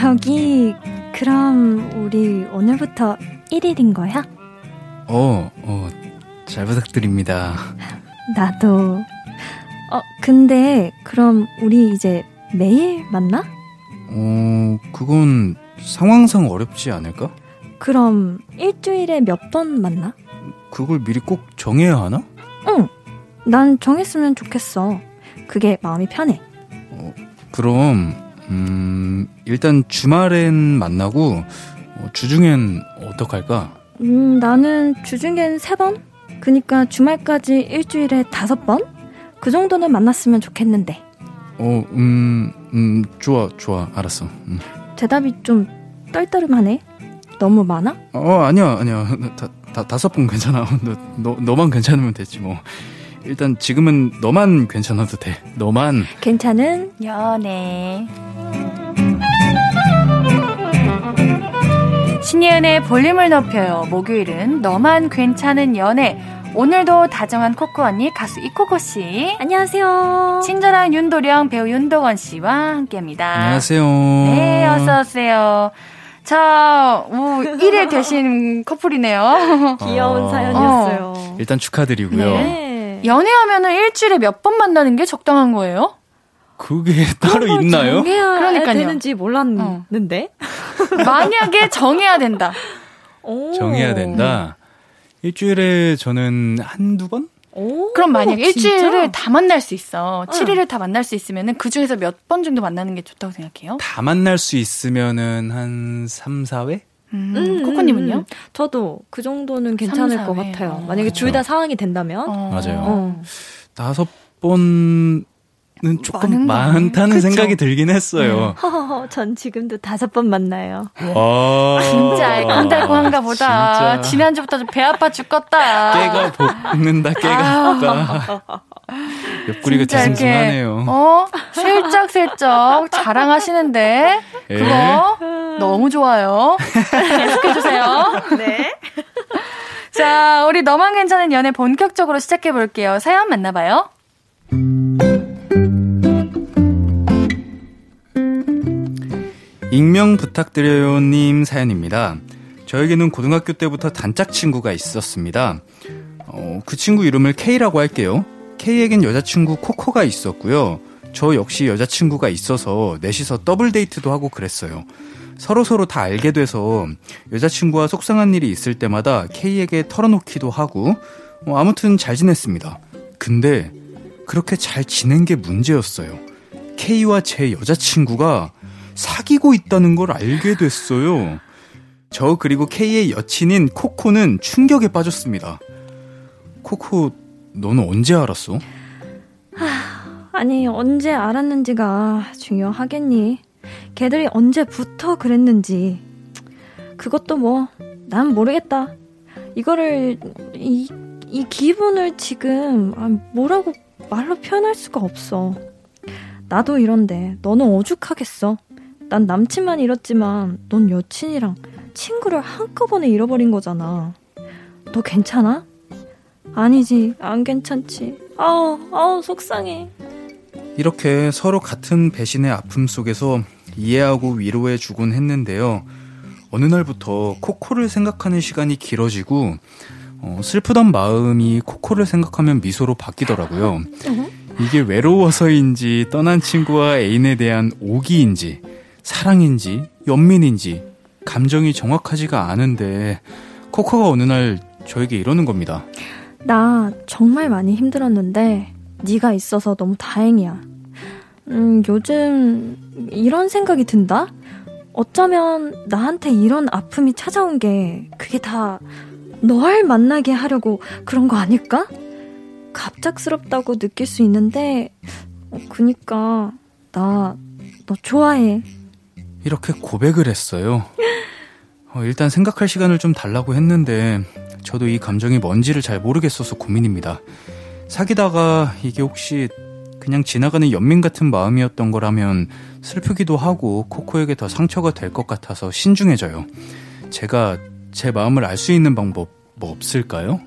저기, 그럼 우리 오늘부터 1일인 거야? 어, 어, 잘 부탁드립니다. 나도. 어, 근데 그럼 우리 이제 매일 만나? 어, 그건 상황상 어렵지 않을까? 그럼 일주일에 몇 번 만나? 그걸 미리 꼭 정해야 하나? 응. 난 정했으면 좋겠어. 그게 마음이 편해. 어, 그럼 음, 일단 주말엔 만나고 어, 주중엔 어떡할까? 음, 나는 주중엔 세 번? 그니까 주말까지 일주일에 다섯 번? 그 정도는 만났으면 좋겠는데. 어, 음, 음, 좋아, 좋아, 알았어. 음. 대답이 좀 떨떠름하네. 너무 많아? 어, 아니야, 아니야. 다, 다, 다섯 번 괜찮아. 너, 너, 너만 괜찮으면 됐지, 뭐. 일단 지금은 너만 괜찮아도 돼. 너만. 괜찮은 연애. 신예은의 볼륨을 높여요. 목요일은 너만 괜찮은 연애. 오늘도 다정한 코코 언니 가수 이코코 씨. 안녕하세요. 친절한 윤도령 배우 윤도건 씨와 함께합니다. 안녕하세요. 네, 어서 오세요. 자, 오, 1회 되신 커플이네요. 귀여운 어, 사연이었어요. 어, 일단 축하드리고요. 네. 연애하면은 일주일에 몇 번 만나는 게 적당한 거예요? 그게 따로 있나요? 정해야 그러니까요. 되는지 몰랐는데. 만약에 정해야 된다. 오. 정해야 된다. 일주일에 저는 한두 번? 오, 그럼 만약에? 일주일을 다 만날 수 있어. 응. 7일을 다 만날 수 있으면은 그 중에서 몇 번 정도 만나는 게 좋다고 생각해요? 다 만날 수 있으면은 한 3, 4회? 음, 음, 코코님은요? 음, 저도 그 정도는 괜찮을 삼, 것 사회. 같아요. 어. 만약에 둘 다 상황이 된다면. 어. 맞아요. 어. 다섯 번 은 조금? 많다는 그쵸? 생각이 들긴 했어요. 허허허, 전 지금도 다섯 번 만나요. 와. 진짜 알콩달콩한가 보다. 진짜. 지난주부터 좀 배 아파 죽겠다. 깨가 볶는다, 깨가 볶다. 옆구리가 뒤숭숭하네요. 어? 슬쩍슬쩍 자랑하시는데 예. 그거 너무 좋아요. 계속해주세요. 네. 자, 우리 너만 괜찮은 연애 본격적으로 시작해 볼게요. 사연 만나봐요. 익명 부탁드려요님 사연입니다. 저에게는 고등학교 때부터 단짝 친구가 있었습니다. 어, 그 친구 이름을 K라고 할게요. K에겐 여자친구 코코가 있었고요. 저 역시 여자친구가 있어서 넷이서 더블 데이트도 하고 그랬어요. 서로 서로 다 알게 돼서 여자친구와 속상한 일이 있을 때마다 K에게 털어놓기도 하고 어, 아무튼 잘 지냈습니다. 근데 그렇게 잘 지낸 게 문제였어요. K와 제 여자친구가 사귀고 있다는 걸 알게 됐어요. 저 그리고 K의 여친인 코코는 충격에 빠졌습니다. 코코, 너는 언제 알았어? 하, 아니, 언제 알았는지가 중요하겠니? 걔들이 언제부터 그랬는지. 그것도 뭐, 난 모르겠다. 이거를, 이, 이 기분을 지금, 아, 뭐라고 말로 표현할 수가 없어. 나도 이런데, 너는 오죽하겠어. 난 남친만 잃었지만, 넌 여친이랑 친구를 한꺼번에 잃어버린 거잖아. 너 괜찮아? 아니지, 안 괜찮지. 아우, 아우, 속상해. 이렇게 서로 같은 배신의 아픔 속에서 이해하고 위로해 주곤 했는데요. 어느 날부터 코코를 생각하는 시간이 길어지고, 어, 슬프던 마음이 코코를 생각하면 미소로 바뀌더라고요. 이게 외로워서인지 떠난 친구와 애인에 대한 오기인지 사랑인지 연민인지 감정이 정확하지가 않은데 코코가 어느 날 저에게 이러는 겁니다. 나 정말 많이 힘들었는데 네가 있어서 너무 다행이야. 음, 요즘 이런 생각이 든다? 어쩌면 나한테 이런 아픔이 찾아온 게 그게 다 널 만나게 하려고 그런 거 아닐까? 갑작스럽다고 느낄 수 있는데 어, 그니까 나 너 좋아해. 이렇게 고백을 했어요. 어, 일단 생각할 시간을 좀 달라고 했는데 저도 이 감정이 뭔지를 잘 모르겠어서 고민입니다. 사귀다가 이게 혹시 그냥 지나가는 연민 같은 마음이었던 거라면 슬프기도 하고 코코에게 더 상처가 될 것 같아서 신중해져요. 제가 제 마음을 알 수 있는 방법 뭐 없을까요?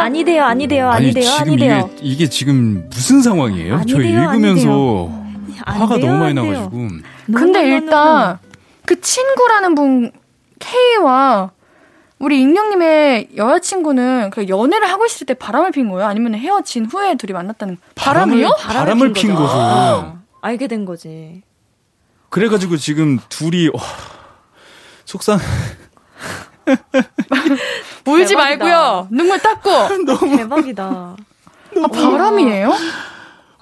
아니돼요, 아니돼요, 아니돼요, 아니, 아니돼요. 이게, 이게 지금 무슨 상황이에요? 아니돼요, 저 읽으면서 아니돼요. 화가 안 돼요, 너무 많이 안 돼요. 나가지고 근데 일단 그 친구라는 분 K와 우리 익명님의 여자친구는 그 연애를 하고 있을 때 바람을 핀 거예요? 아니면 헤어진 후에 둘이 만났다는 바람이요? 바람을 핀 거죠. 거죠. 아, 알게 된 거지. 그래가지고 지금 둘이 와, 속상 울지 대박이다. 말고요. 눈물 닦고. 대박이다. 아, 바람이에요?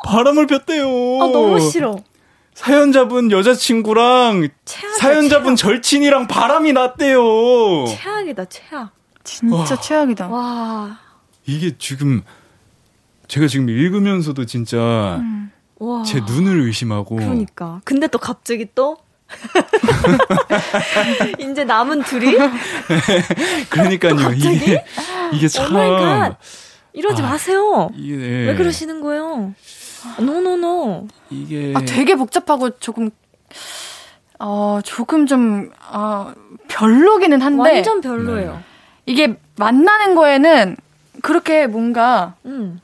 바람을 폈대요. 아, 너무 싫어. 사연자분 여자친구랑 최악이야, 사연자분 최악. 절친이랑 바람이 났대요. 최악이다, 최악. 진짜 최악이다. 와, 이게 지금 제가 지금 읽으면서도 진짜 와. 제 눈을 의심하고 그러니까. 근데 또 갑자기 또 이제 남은 둘이 그러니까요. 갑자기? 이게 이게 참 oh my god 이러지 아, 마세요. 이게 왜 그러시는 거예요? no no no. 이게 아, 되게 복잡하고 조금, 어, 조금 좀, 어, 별로기는 한데. 완전 별로예요. 네. 이게 만나는 거에는 그렇게 뭔가 음.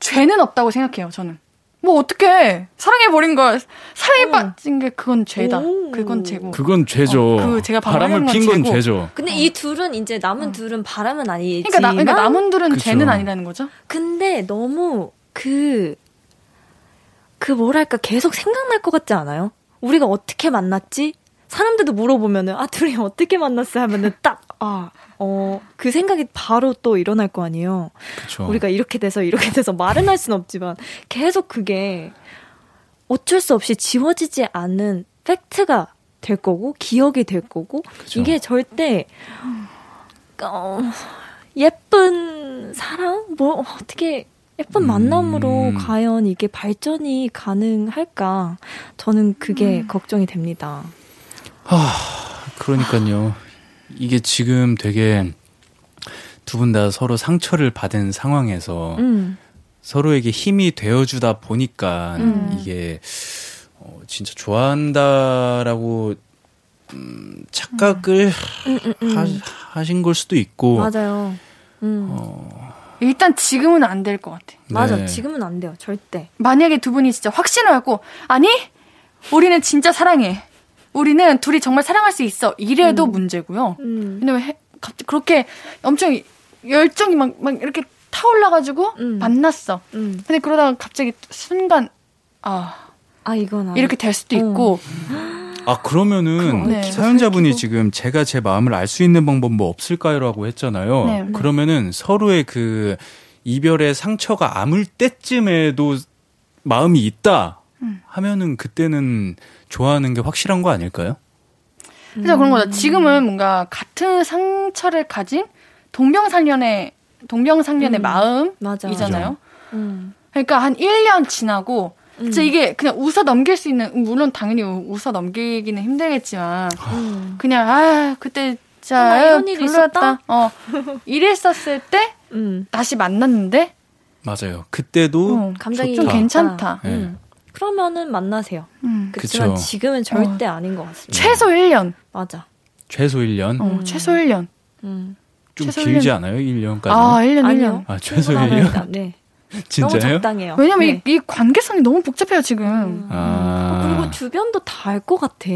죄는 없다고 생각해요, 저는. 뭐 어떻게 사랑해 버린 거, 사랑에 어. 빠진 게 그건 죄다. 오. 그건 죄고. 그건 죄죠. 어, 그 제가 바람을 핀 건. 죄죠. 근데 이 둘은 이제 남은 둘은 바람은 아니지만 그러니까, 나, 그러니까 남은 둘은 그쵸. 죄는 아니라는 거죠? 근데 너무 그, 그 뭐랄까 계속 생각날 것 같지 않아요? 우리가 어떻게 만났지? 사람들도 물어보면은, 아, 둘이 어떻게 만났어? 하면은 딱, 아, 어, 그 생각이 바로 또 일어날 거 아니에요? 그렇죠. 우리가 이렇게 돼서 이렇게 돼서 말은 할 수는 없지만 계속 그게 어쩔 수 없이 지워지지 않는 팩트가 될 거고, 기억이 될 거고, 그쵸. 이게 절대, 어, 예쁜 사랑? 뭐, 어떻게, 예쁜 음. 만남으로 과연 이게 발전이 가능할까? 저는 그게 걱정이 됩니다. 그러니까요. 이게 지금 되게 두 분 다 서로 상처를 받은 상황에서 음, 서로에게 힘이 되어주다 보니까 음. 이게 어, 진짜 좋아한다라고 음, 착각을 음, 음, 음. 하, 하신 걸 수도 있고 맞아요. 음. 어, 일단 지금은 안 될 것 같아. 맞아. 네. 지금은 안 돼요. 절대. 만약에 두 분이 진짜 확신을 갖고, 아니, 우리는 진짜 사랑해. 우리는 둘이 정말 사랑할 수 있어. 이래도 음. 문제고요. 음. 근데 왜 해- 갑자기 그렇게 엄청 열정이 막, 막 이렇게 타올라가지고 음. 만났어. 음. 근데 그러다가 갑자기 순간, 아, 아, 이건 아. 이렇게 될 수도 어. 있고, 아 그러면은 네. 사연자분이. 지금 제가 제 마음을 알 수 있는 방법 뭐 없을까요 라고 했잖아요. 네. 그러면은 서로의 그 이별의 상처가 아물 때쯤에도 마음이 있다 음. 하면은 그때는 좋아하는 게 확실한 거 아닐까요? 그래서 음. 그런 거죠. 지금은 뭔가 같은 상처를 가진 동병상련의 동병상련의 음. 마음이잖아요. 음. 그러니까 한 1년 지나고 진짜 음. 이게 그냥 웃어 넘길 수 있는 물론 당연히 웃어 넘기기는 힘들겠지만 음. 그냥 아 그때 진짜 어, 이런 일이 있었다. 어 이랬었을 때 음. 다시 만났는데 맞아요. 그때도 어, 감정이 좀 괜찮다. 네. 음. 그러면은 만나세요. 음. 그렇지만 지금은 절대 어. 아닌 것 같습니다. 최소 1년. 맞아. 최소 1년. 어, 최소 1년. 음. 좀 길지 1년. 않아요? 1년까지? 아, 1년, 1년. 아, 최소 1년? 네. 진짜요? 너무 적당해요. 왜냐면 네. 이, 이, 관계성이 너무 복잡해요, 지금. 음. 아. 그리고 주변도 다 알 것 같아.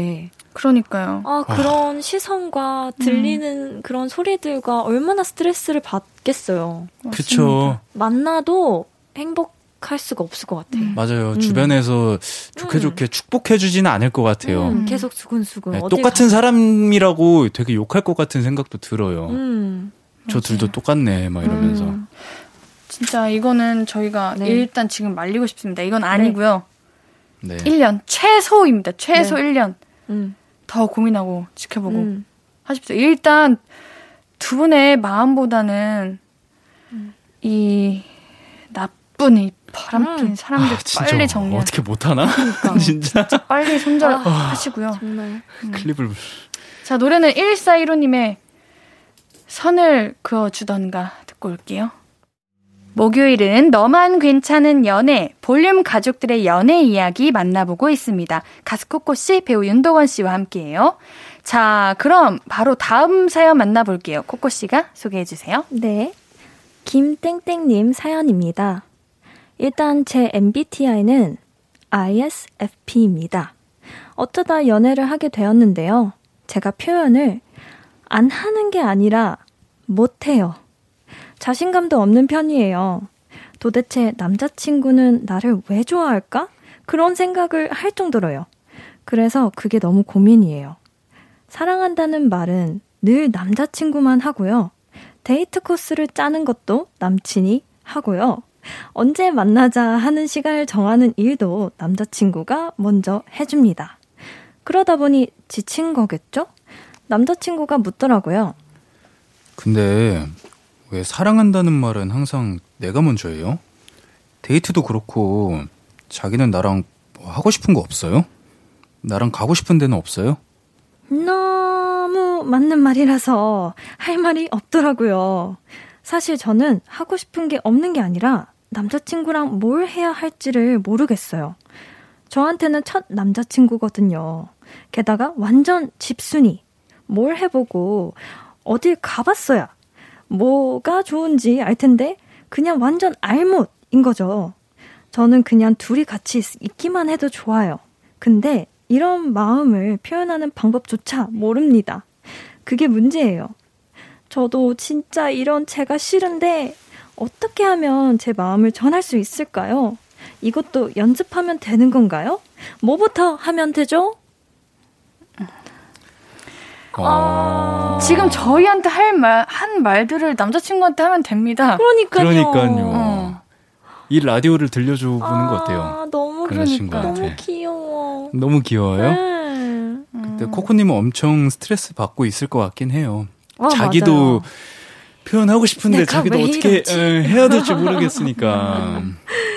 그러니까요. 아, 그런 아. 시선과 들리는 음. 그런 소리들과 얼마나 스트레스를 받겠어요. 그쵸. 만나도 행복 할 수가 없을 것 같아. 음. 맞아요. 음. 주변에서 좋게 좋게 축복해 주지는 않을 것 같아요. 음, 계속 수근수근. 네, 똑같은 가... 사람이라고 되게 욕할 것 같은 생각도 들어요. 음. 저 둘도 똑같네, 막 이러면서. 음. 진짜 이거는 저희가 네. 일단 지금 말리고 싶습니다. 이건 아니고요. 네. 1년 최소입니다. 최소 네. 1년. 음. 더 고민하고 지켜보고 음. 하십시오. 일단 두 분의 마음보다는 음. 이 나쁜 이 바람핀 음. 사람들 아, 빨리 정리. 어떻게 못 하나? 그러니까. 진짜? 진짜 빨리 손절하시고요. 아, 정말. 음. 클립을. 자 노래는 1415님의 선을 그어주던가 듣고 올게요. 목요일은 너만 괜찮은 연애, 볼륨 가족들의 연애 이야기 만나보고 있습니다. 가수 코코 씨, 배우 윤도건 씨와 함께해요. 자, 그럼 바로 다음 사연 만나볼게요. 코코 씨가 소개해 주세요. 네. 김땡땡님 사연입니다. 일단 제 MBTI는 ISFP입니다. 어쩌다 연애를 하게 되었는데요. 제가 표현을 안 하는 게 아니라 못해요. 자신감도 없는 편이에요. 도대체 남자친구는 나를 왜 좋아할까? 그런 생각을 할 정도로요. 그래서 그게 너무 고민이에요. 사랑한다는 말은 늘 남자친구만 하고요. 데이트 코스를 짜는 것도 남친이 하고요. 언제 만나자 하는 시간을 정하는 일도 남자친구가 먼저 해줍니다. 그러다 보니 지친 거겠죠? 남자친구가 묻더라고요. 근데 왜 사랑한다는 말은 항상 내가 먼저예요? 데이트도 그렇고 자기는 나랑 뭐 하고 싶은 거 없어요? 나랑 가고 싶은 데는 없어요? 너무 맞는 말이라서 할 말이 없더라고요. 사실 저는 하고 싶은 게 없는 게 아니라 남자친구랑 뭘 해야 할지를 모르겠어요. 저한테는 첫 남자친구거든요. 게다가 완전 집순이. 뭘 해보고 어딜 가봤어야 뭐가 좋은지 알 텐데 그냥 완전 알못인 거죠. 저는 그냥 둘이 같이 있기만 해도 좋아요. 근데 이런 마음을 표현하는 방법조차 모릅니다. 그게 문제예요. 저도 진짜 이런 제가 싫은데 어떻게 하면 제 마음을 전할 수 있을까요? 이것도 연습하면 되는 건가요? 뭐부터 하면 되죠? 아... 지금 저희한테 할 말, 한 말들을 남자친구한테 하면 됩니다. 그러니까요. 그러니까요. 어. 이 라디오를 들려줘 보는 아, 거 어때요? 너무 그러니까. 너무 귀여워. 너무 귀여워요? 네. 그때 음. 코코님은 엄청 스트레스 받고 있을 것 같긴 해요. 아, 자기도 맞아요. 표현하고 싶은데 자기도 어떻게 에, 해야 될지 모르겠으니까.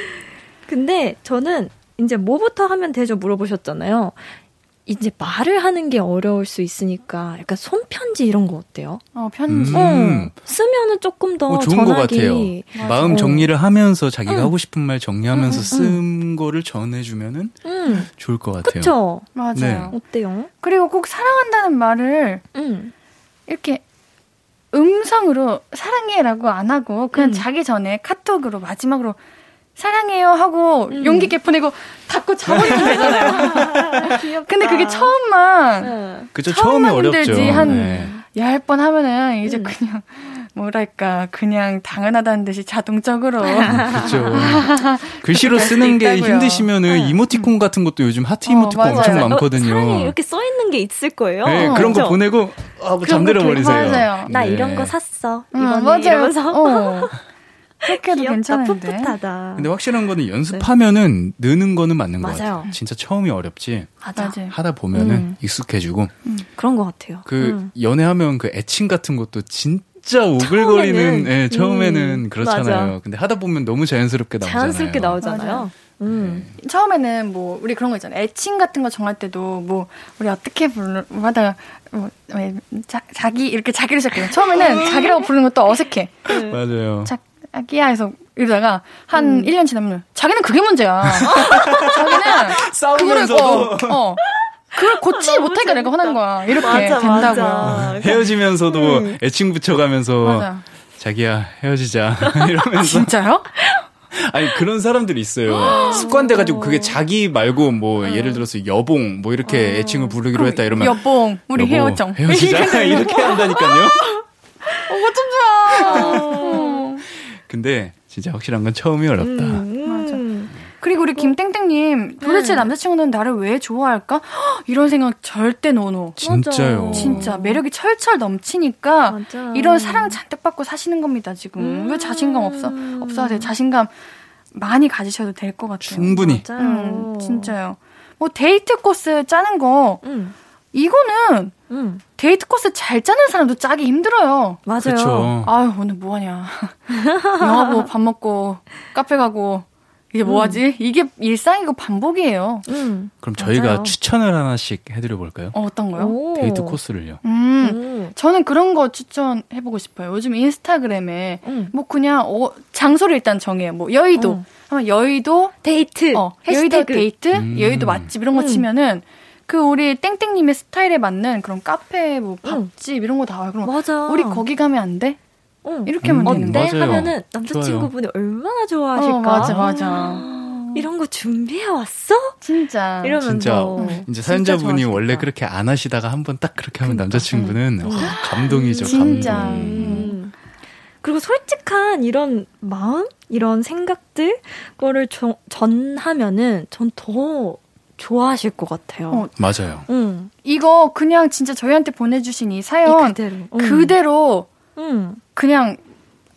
근데 저는 이제 뭐부터 하면 되죠 물어보셨잖아요. 이제 말을 하는 게 어려울 수 있으니까 약간 손편지 이런 거 어때요? 어, 편지. 음. 어, 쓰면은 조금 더 어, 좋은 전하기. 것 같아요. 맞아. 마음 정리를 하면서 자기가 응. 하고 싶은 말 정리하면서 응, 쓴 응. 거를 전해주면은 좋을 것 같아요. 그쵸? 맞아요. 네. 어때요? 그리고 꼭 사랑한다는 말을 이렇게 음성으로 사랑해라고 안 하고 그냥 자기 전에 카톡으로 마지막으로 사랑해요 하고 음. 용기 있게 보내고 닫고 자버리면 되잖아요. 귀엽다. 근데 그게 처음만 네. 그죠 처음이 어렵죠. 한 네. 열번 하면은 이제 음. 그냥 뭐랄까 그냥 당연하다는 듯이 자동적으로 그렇죠. 글씨로 쓰는 게 있다고요. 힘드시면은 네. 이모티콘 같은 것도 요즘 하트 어, 이모티콘 어, 엄청 많거든요. 어, 이렇게 써 있는 게 있을 거예요. 네, 그런 거 보내고 아, 뭐 잠들어 버리세요. 맞아요. 나 네. 이런 거 샀어. 이번에 음, 맞아요. 이러면서. 어. 그렇게도 괜찮은데. 풋풋하다. 근데 확실한 거는 연습하면은 네. 느는 거는 맞는 맞아요. 것 같아요. 진짜 처음이 어렵지. 맞아. 하다 보면은 음. 익숙해지고. 음. 그런 것 같아요. 그 음. 연애하면 그 애칭 같은 것도 진짜 오글거리는 처음에는, 네, 처음에는 음. 그렇잖아요. 맞아. 근데 하다 보면 너무 자연스럽게 나오잖아요. 자연스럽게 나오잖아요. 음. 네. 처음에는 뭐 우리 그런 거 있잖아요. 애칭 같은 거 정할 때도 뭐 우리 어떻게 부르 하다가 뭐 자, 자기 이렇게 자기를 시작해요. 처음에는 자기라고 부르는 것도 어색해. 네. 맞아요. 자기야 해서 이러다가 한 음. 1년 지나면 자기는 그게 문제야. 자기는 싸우면서도 그걸, 어, 어. 그걸 고치지 못하니까 내가 화난 거야. 이렇게 맞아, 된다고요. 맞아. 헤어지면서도 음. 애칭 붙여가면서 맞아. 자기야 헤어지자 이러면서 진짜요? 아니 그런 사람들이 있어요. 습관돼 가지고 그게 자기 말고 뭐 음. 예를 들어서 여봉 뭐 이렇게 음. 애칭을 부르기로 했다 이러면 여봉 우리 여보, 헤어정 헤어지자 이렇게 한다니까요. 어좀 좋아. 근데 진짜 확실한 건 처음이 어렵다. 음. 그리고 우리 김땡땡님 도대체 네. 남자친구는 나를 왜 좋아할까? 이런 생각 절대 노노. 진짜요. 진짜 매력이 철철 넘치니까 맞아. 이런 사랑 잔뜩 받고 사시는 겁니다 지금. 음. 왜 자신감 없어 없어 하세요? 자신감 많이 가지셔도 될 것 같아요. 충분히. 맞아요. 음, 진짜요. 뭐 데이트 코스 짜는 거 음. 이거는 음. 데이트 코스 잘 짜는 사람도 짜기 힘들어요. 맞아요. 그쵸. 아유 오늘 뭐 하냐. 영화 보고 밥 먹고 카페 가고 이게 뭐하지? 음. 이게 일상이고 반복이에요. 음. 그럼 저희가 맞아요. 추천을 하나씩 해드려 볼까요? 어, 떤 거요? 데이트 코스를요. 음. 음. 저는 그런 거 추천해보고 싶어요. 요즘 인스타그램에 음. 뭐 그냥 어, 장소를 일단 정해요. 뭐 여의도 어. 하면 여의도 데이트, 어, 여의도 데이트, 음. 여의도 맛집 이런 거 치면은 그 우리 땡땡님의 스타일에 맞는 그런 카페, 뭐 밥집 이런 거다 와요. 그럼 맞아. 우리 거기 가면 안 돼? 응. 이렇게 하면 음, 되는. 어때? 하면은 남자친구분이 얼마나 좋아하실까? 어, 맞아, 맞아. 이런 거 준비해 왔어? 진짜. 이러면서 진짜 응. 이제 사연자분이 원래 그렇게 안 하시다가 한번 딱 그렇게 하면 그러니까. 남자친구는 응. 와, 감동이죠. 진짜. 감동. 음. 그리고 솔직한 이런 마음, 이런 생각들 거를 저, 전하면은 전 더 좋아하실 것 같아요. 어, 맞아요. 응. 이거 그냥 진짜 저희한테 보내주신 이 사연 이 그대로, 그대로 응. 그냥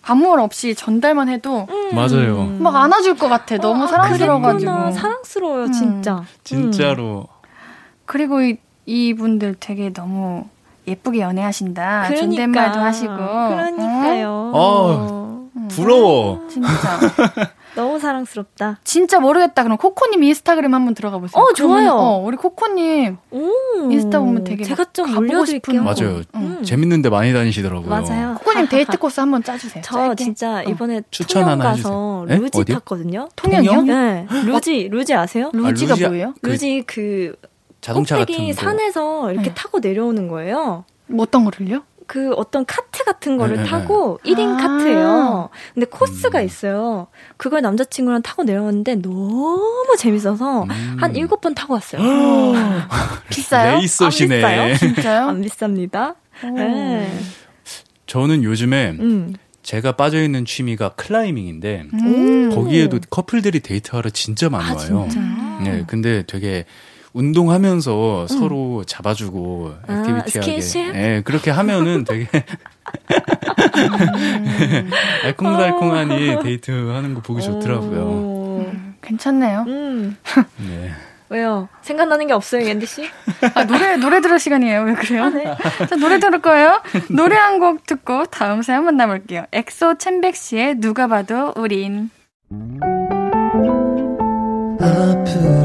아무 말 없이 전달만 해도 음. 맞아요. 막 안아줄 것 같아. 너무 아, 사랑스러워가지고. 그랬구나. 사랑스러워요, 진짜. 음. 진짜로. 그리고 이, 이분들 되게 너무 예쁘게 연애하신다. 그러니까. 존댓말도 하시고. 그러니까요. 어, 부러워. 진짜. 너무 사랑스럽다. 진짜 모르겠다. 그럼 코코님 인스타그램 한번 들어가 보세요. 어, 좋아요. 어, 우리 코코님 오, 인스타 보면 되게 제가 좀 올려드릴게요. 맞아요. 음. 재밌는데 많이 다니시더라고요. 맞아요. 코코님 데이트 코스 한번 짜주세요. 저 짧게. 진짜 어. 이번에 어. 추천 통영 하나 가서 해주세요. 루지 어디요? 탔거든요. 통영이요? 네. 루지 루지 아세요? 루지가 아, 루지, 뭐예요? 그 루지 그 자동차 같은 산에서 이렇게 네. 타고 내려오는 거예요. 뭐 어떤 거를요? 그 어떤 카트 같은 거를 네, 네 타고 네. 1인 아~ 카트예요. 근데 코스가 음. 있어요. 그걸 남자친구랑 타고 내려왔는데 너무 재밌어서 음. 한 7번 타고 왔어요. 비싸요? 레이서시네. 안 비싸요? 진짜요? 안 비쌉니다. 네. 저는 요즘에 음. 제가 빠져 있는 취미가 클라이밍인데 음. 거기에도 커플들이 데이트하러 진짜 많이 아, 와요. 진짜요? 네, 근데 되게 운동하면서 음. 서로 잡아주고 아, activity하게 아, 네, 그렇게 하면은 되게 음. 알콩달콩하니 데이트하는 거 보기 좋더라고요. 음, 괜찮네요. 음. 네. 왜요? 생각나는 게 없어요, 옌디 씨? 아, 노래 노래 들을 시간이에요. 왜 그래요? 아, 네. 자, 노래 들을 거예요. 노래 한 곡 듣고 다음 사연 만나볼게요. 엑소 첸백시의 누가 봐도 우린. 앞으로도 네가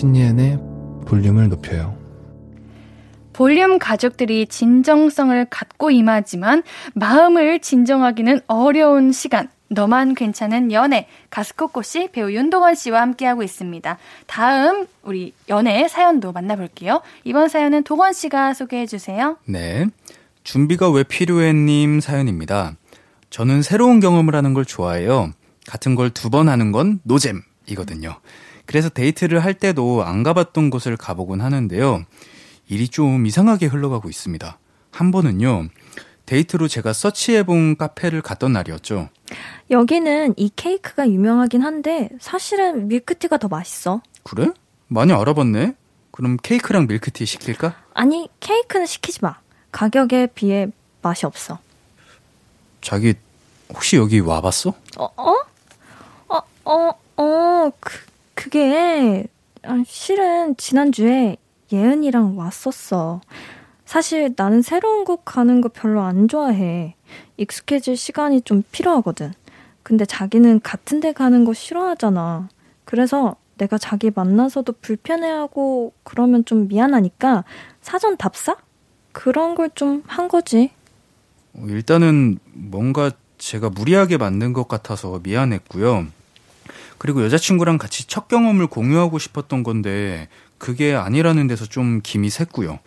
신예은의 볼륨을 높여요. 볼륨 가족들이 진정성을 갖고 임하지만 마음을 진정하기는 어려운 시간. 너만 괜찮은 연애 가스코코 씨 배우 윤동원 씨와 함께하고 있습니다. 다음 우리 연애 사연도 만나볼게요. 이번 사연은 도건 씨가 소개해 주세요. 네. 준비가 왜 필요해님 사연입니다. 저는 새로운 경험을 하는 걸 좋아해요. 같은 걸 두 번 하는 건 노잼이거든요. 그래서 데이트를 할 때도 안 가봤던 곳을 가보곤 하는데요. 일이 좀 이상하게 흘러가고 있습니다. 한 번은요, 데이트로 제가 search해본 카페를 갔던 날이었죠. 여기는 이 케이크가 유명하긴 한데 사실은 밀크티가 더 맛있어. 그래? 많이 알아봤네? 그럼 케이크랑 밀크티 시킬까? 아니, 케이크는 시키지 마. 가격에 비해 맛이 없어. 자기 혹시 여기 와봤어? 어, 어? 어, 어, 어, 그, 그게, 아, 실은 지난주에 예은이랑 왔었어. 사실 나는 새로운 곳 가는 거 별로 안 좋아해. 익숙해질 시간이 좀 필요하거든. 근데 자기는 같은 데 가는 거 싫어하잖아. 그래서 내가 자기 만나서도 불편해하고 그러면 좀 미안하니까 사전 답사? 그런 걸 좀 한 거지. 어, 일단은 뭔가 제가 무리하게 만든 것 같아서 미안했고요. 그리고 여자친구랑 같이 첫 경험을 공유하고 싶었던 건데 그게 아니라는 데서 좀 김이 샜고요.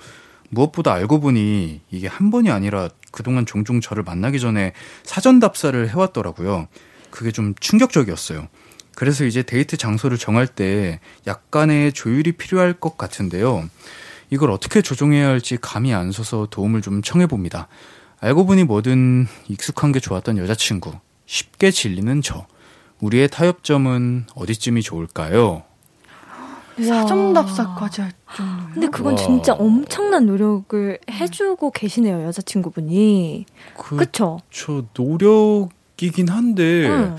무엇보다 알고 보니 이게 한 번이 아니라 그동안 종종 저를 만나기 전에 사전 답사를 해왔더라고요. 그게 좀 충격적이었어요. 그래서 이제 데이트 장소를 정할 때 약간의 조율이 필요할 것 같은데요. 이걸 어떻게 조정해야 할지 감이 안 서서 도움을 좀 청해봅니다. 알고 보니 뭐든 익숙한 게 좋았던 여자친구, 쉽게 질리는 저. 우리의 타협점은 어디쯤이 좋을까요? 사정답사까지 할 정도예요? 근데 그건 와. 진짜 엄청난 노력을 해주고 계시네요, 여자친구분이. 그, 그쵸? 저 노력이긴 한데 응.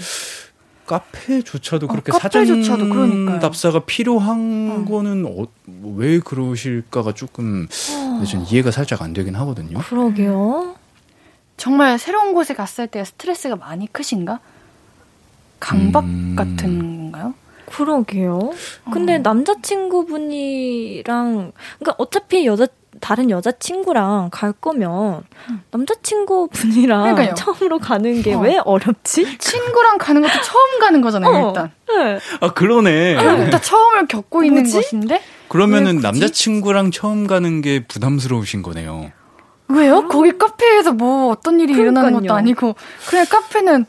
카페조차도 어, 그렇게 카페조차도 사전 그러니까요. 답사가 필요한 어. 거는 어, 왜 그러실까가 조금 근데 전 이해가 살짝 안 되긴 하거든요. 그러게요. 정말 새로운 곳에 갔을 때 스트레스가 많이 크신가? 강박 음. 같은 건가요? 그러게요. 근데 어. 남자친구분이랑, 그러니까 어차피 여자, 다른 여자친구랑 갈 거면, 남자친구분이랑 그러니까요. 처음으로 가는 게 어. 왜 어 렵지? 친구랑 가는 것도 처음 가는 거잖아요, 어. 일단. 네. 아 그러네. 결국 다 처음을 겪고 있는 뭐지? 것인데? 그러면은? 남자친구랑 처음 가는 게 부담스러우신 거네요. 왜요? 거기 카페에서 뭐 어떤 일이 일어나는 것도 그러니까요. 아니고, 그냥 카페는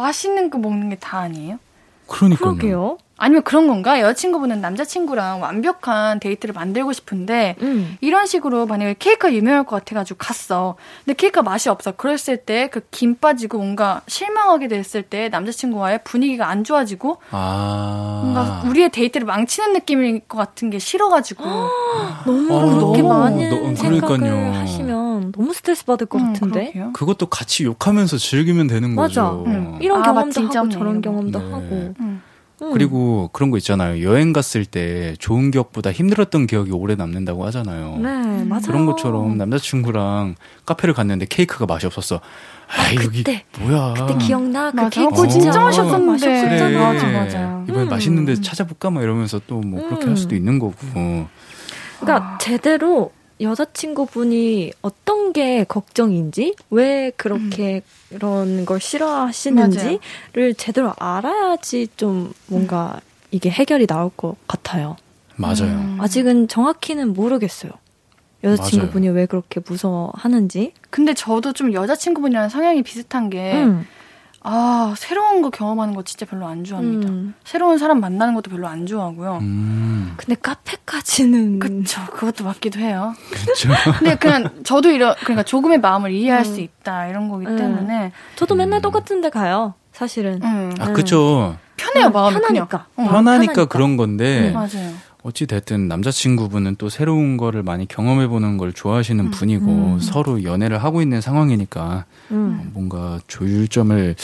맛있는 거 먹는 게 다 아니에요? 그러니까요. 그러게요. 아니면 그런 건가? 여자친구분은 남자친구랑 완벽한 데이트를 만들고 싶은데, 음. 이런 식으로 만약에 케이크가 유명할 것 같아가지고 갔어. 근데 케이크가 맛이 없어. 그랬을 때 그 김 빠지고 뭔가 실망하게 됐을 때 남자친구와의 분위기가 안 좋아지고 아. 뭔가 우리의 데이트를 망치는 느낌일 것 같은 게 싫어가지고 너무 어, 그렇게 너무, 많은 너- 생각을 그러니까요. 하시면 너무 스트레스 받을 것 음, 같은데. 그러게요. 그것도 같이 욕하면서 즐기면 되는 맞아. 거죠. 응. 이런 아, 경험도 하고 없네, 저런. 경험도 네. 하고. 음. 음. 그리고 그런 거 있잖아요. 여행 갔을 때 좋은 기억보다 힘들었던 기억이 오래 남는다고 하잖아요. 네, 맞아요. 그런 것처럼 남자친구랑 카페를 갔는데 케이크가 맛이 없었어. 아, 여기 그때, 뭐야? 그때 기억나? 그 맞아. 케이크 그거 진짜 맛있었는데. 그래. 맞아, 맞아. 이번에 음. 맛있는데 찾아볼까? 막 이러면서 또뭐 그렇게 음. 할 수도 있는 거고. 그러니까 제대로 여자친구분이 어떤 게 걱정인지 왜 그렇게 그런 걸 싫어하시는지를 제대로 알아야지 좀 뭔가 이게 해결이 나올 것 같아요. 맞아요. 음. 아직은 정확히는 모르겠어요. 여자친구분이 왜 그렇게 무서워하는지. 근데 저도 좀 여자친구분이랑 성향이 비슷한 게, 음. 아, 새로운 거 경험하는 거 진짜 별로 안 좋아합니다. 음. 새로운 사람 만나는 것도 별로 안 좋아하고요. 음, 근데 카페까지는 그쵸. 그것도 맞기도 해요. 그렇죠. 근데 그냥 저도 이런, 그러니까 조금의 마음을 이해할 음. 수 있다. 이런 거기 음. 때문에. 저도 맨날 음. 똑같은 데 가요. 사실은. 음. 아, 그쵸. 편해요, 마음이 그냥. 편하니까. 어, 편하니까 편하니까. 그런 건데, 맞아요. 어찌 됐든 남자친구분은 또 새로운 거를 많이 경험해 보는 걸 좋아하시는 음, 분이고 음. 서로 연애를 하고 있는 상황이니까 음. 뭔가 조율점을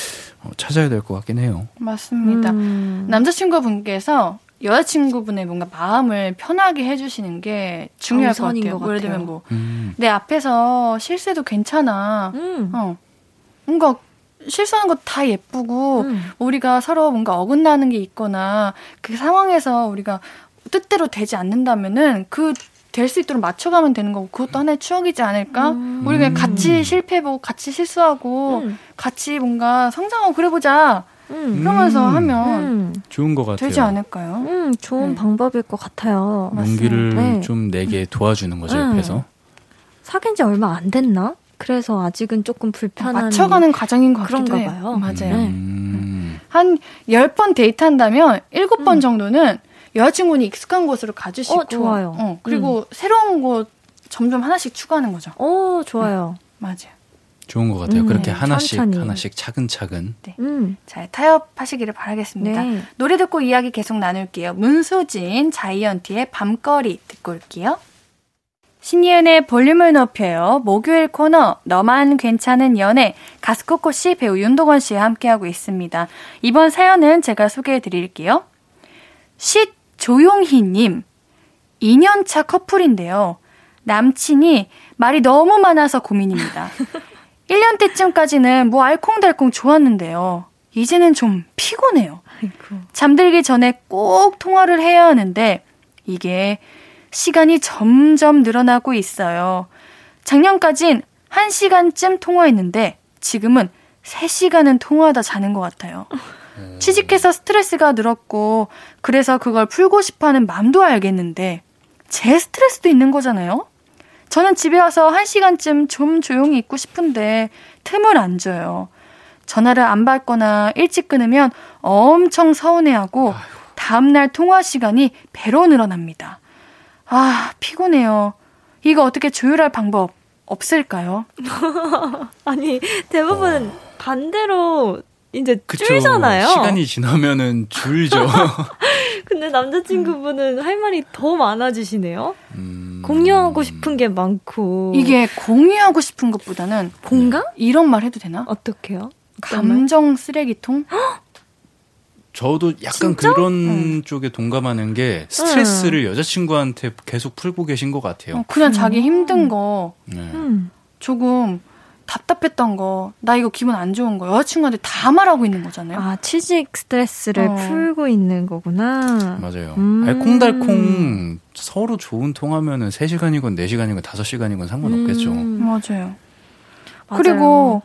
어, 찾아야 될 것 같긴 해요. 맞습니다. 음. 남자친구분께서 여자친구분의 뭔가 마음을 편하게 해주시는 게 중요할 것 같아요. 것뭐 예를 같아요. 들면 뭐, 음, 내 앞에서 실수해도 괜찮아. 음. 어. 뭔가 실수하는 거 다 예쁘고, 음. 우리가 서로 뭔가 어긋나는 게 있거나, 그 상황에서 우리가 뜻대로 되지 않는다면은, 그, 될 수 있도록 맞춰가면 되는 거고, 그것도 하나의 추억이지 않을까? 음. 우리 그냥 음. 같이 실패해보고, 같이 실수하고, 음. 같이 뭔가 성장하고 그래보자. 음. 그러면서 음. 하면 음. 좋은 것 같아요. 되지 않을까요? 음, 좋은 음. 방법일 것 같아요. 용기를 네. 좀 내게 도와주는 거죠, 음. 옆에서. 사귄 지 얼마 안 됐나? 그래서 아직은 조금 불편한 맞춰가는 과정인 것 같기도 해요. 봐요. 맞아요. 네. 음. 한 10번 데이트한다면 7번 음. 정도는 여자친구는 익숙한 곳으로 가주시고 어, 좋아요. 어, 그리고 새로운 곳 점점 하나씩 추가하는 거죠. 어, 좋아요. 맞아요. 좋은 것 같아요. 음, 그렇게 네, 하나씩 천천히. 하나씩 차근차근. 음. 잘 타협하시기를 바라겠습니다. 네. 노래 듣고 이야기 계속 나눌게요. 문소진, 자이언티의 밤거리 듣고 올게요. 신예은의 볼륨을 높여요. 목요일 코너 너만 괜찮은 연애 가스코코 씨 배우 윤동원 씨와 함께하고 있습니다. 이번 사연은 제가 소개해 드릴게요. 쉿 조용희님 2년차 커플인데요. 남친이 말이 너무 많아서 고민입니다. 1년 때쯤까지는 뭐 알콩달콩 좋았는데요. 이제는 좀 피곤해요. 아이고. 잠들기 전에 꼭 통화를 해야 하는데 이게 시간이 점점 늘어나고 있어요. 작년까진 1시간쯤 통화했는데 지금은 3시간은 통화하다 자는 것 같아요. 취직해서 스트레스가 늘었고 그래서 그걸 풀고 싶어하는 마음도 알겠는데 제 스트레스도 있는 거잖아요. 저는 집에 와서 1시간쯤 좀 조용히 있고 싶은데 틈을 안 줘요. 전화를 안 받거나 일찍 끊으면 엄청 서운해하고 다음날 통화 시간이 배로 늘어납니다. 아, 피곤해요. 이거 어떻게 조율할 방법 없을까요? 아니, 대부분 반대로 이제 그쵸. 줄잖아요. 시간이 지나면은 줄죠. 근데 남자친구분은 할 말이 더 많아지시네요. 음. 공유하고 싶은 게 많고. 이게 공유하고 싶은 것보다는 공감? 이런 말 해도 되나? 어떻게요? 감정 쓰레기통? 저도 약간 진짜? 그런 쪽에 동감하는 게 스트레스를 여자친구한테 계속 풀고 계신 것 같아요. 어, 그냥 자기 힘든 거, 네. 음. 조금 답답했던 거, 나 이거 기분 안 좋은 거, 여자친구한테 다 말하고 있는 거잖아요. 아, 취직 스트레스를 어. 풀고 있는 거구나. 맞아요. 음. 알콩달콩 서로 좋은 통하면은 3시간이건 4시간이건 5시간이건 상관없겠죠. 음. 맞아요. 맞아요. 그리고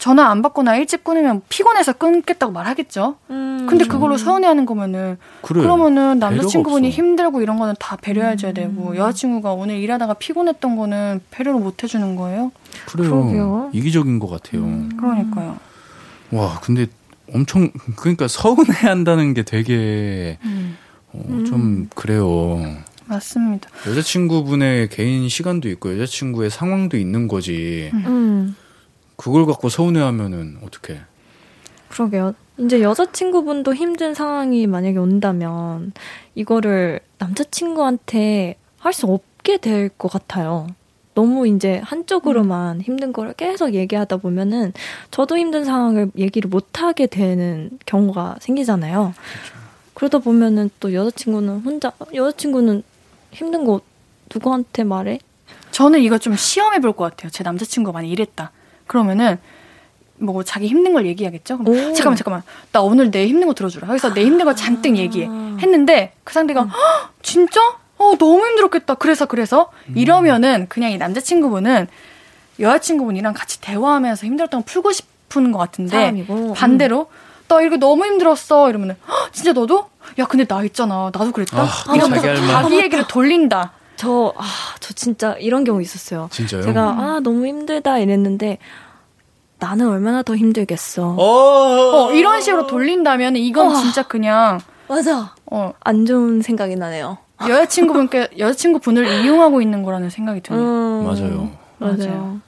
전화 안 받거나 일찍 끊으면 피곤해서 끊겠다고 말하겠죠. 음. 근데 그걸로 서운해하는 거면은 그래. 그러면은 남자친구분이. 힘들고 이런 거는 다 배려해줘야 음. 되고 여자친구가 오늘 일하다가 피곤했던 거는 배려를 못 해주는 거예요. 그래요. 그러게요. 이기적인 것 같아요. 음. 그러니까요. 와, 근데 엄청 그러니까 서운해 한다는 게 되게 음, 어, 음. 좀 그래요. 맞습니다. 여자친구분의 개인 시간도 있고 여자친구의 상황도 있는 거지. 음. 그걸 갖고 서운해하면은 어떡해? 그러게요. 이제 여자친구분도 힘든 상황이 만약에 온다면 이거를 남자친구한테 할 수 없게 될 것 같아요. 너무 이제 한쪽으로만 음. 힘든 거를 계속 얘기하다 보면은 저도 힘든 상황을 얘기를 못 하게 되는 경우가 생기잖아요. 그러다 보면은 또 여자친구는 혼자 여자친구는 힘든 거 누구한테 말해? 저는 이거 좀 시험해 볼 것 같아요. 제 남자친구가 많이 이랬다. 그러면은 뭐 자기 힘든 걸 얘기하겠죠. 그럼 오. 잠깐만 잠깐만 나 오늘 내 힘든 거 들어주라. 그래서 내 힘든 걸 잔뜩 아. 얘기해. 했는데 그 상대가 "헉, 진짜? 어 너무 힘들었겠다. 그래서 그래서 이러면은 그냥 이 남자친구분은 여자친구분이랑 같이 대화하면서 힘들었던 걸 풀고 싶은 것 같은데 사람이고. 반대로 나 이거 너무 힘들었어 이러면은 "헉, 진짜 너도? 야 근데 나 있잖아 나도 그랬다. 아, 이러면서 자기 할 말. 자기 얘기를 돌린다. 저, 아, 저 진짜 이런 경우 있었어요. 진짜요? 제가, 아, 너무 힘들다 이랬는데, 나는 얼마나 더 힘들겠어. 어, 어, 이런 식으로 돌린다면 이건 어. 진짜 그냥 맞아. 어, 안 좋은 생각이 나네요. 여자친구분께 여자친구분을 이용하고 있는 거라는 생각이 드네요. 음, 맞아요. 맞아요. 맞아요.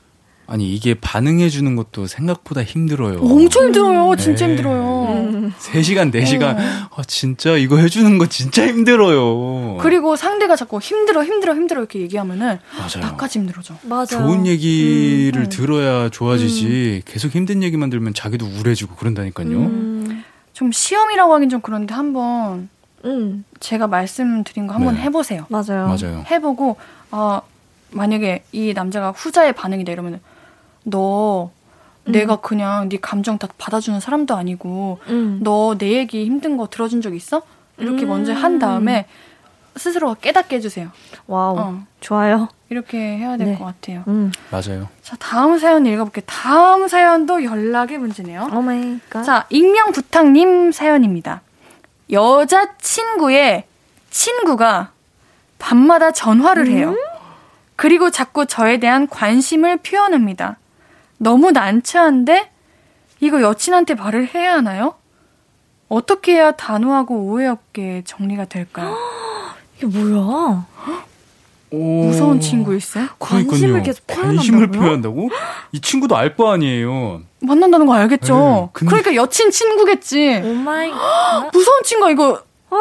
아니 이게 반응해 주는 것도 생각보다 힘들어요. 엄청 힘들어요. 진짜 네. 힘들어요. 음. 3시간, 4시간. 어. 아, 진짜 이거 해 주는 거 진짜 힘들어요. 그리고 상대가 자꾸 힘들어, 힘들어, 힘들어 이렇게 얘기하면은 맞아요. 나까지 힘들어져. 맞아요. 좋은 얘기를 음, 음. 들어야 좋아지지. 계속 힘든 얘기만 들으면 자기도 우울해지고 그런다니까요. 음, 좀 시험이라고 하긴 좀 그런데 한번 음, 제가 말씀드린 거 한번 네. 해보세요. 맞아요. 맞아요. 해보고 아 만약에 이 남자가 후자의 반응이다 이러면 너 음. 내가 그냥 네 감정 다 받아주는 사람도 아니고 음. 너내 얘기 힘든 거 들어준 적 있어? 이렇게 음. 먼저 한 다음에 스스로가 깨닫게 해주세요. Wow. 어, 좋아요. 이렇게 해야 될 네. 것 같아요. 음. 맞아요. 자, 다음 사연 읽어볼게요. 다음 사연도 연락의 문제네요. Oh my God. 자, 익명 부탁님 사연입니다. 여자친구의 친구가 밤마다 전화를 해요. 그리고 자꾸 저에 대한 관심을 표현합니다. 너무 난처한데 이거 여친한테 말을 해야 하나요? 어떻게 해야 단호하고 오해 없게 정리가 될까요? 이게 뭐야? 오. 무서운 친구일세? 관심을 계속 관심을 표현한다고요? 표현한다고? 이 친구도 알 거 아니에요. 만난다는 거 알겠죠? 네, 근데- 그러니까 여친 친구겠지. Oh my God. 무서운 친구야, 이거. 헐.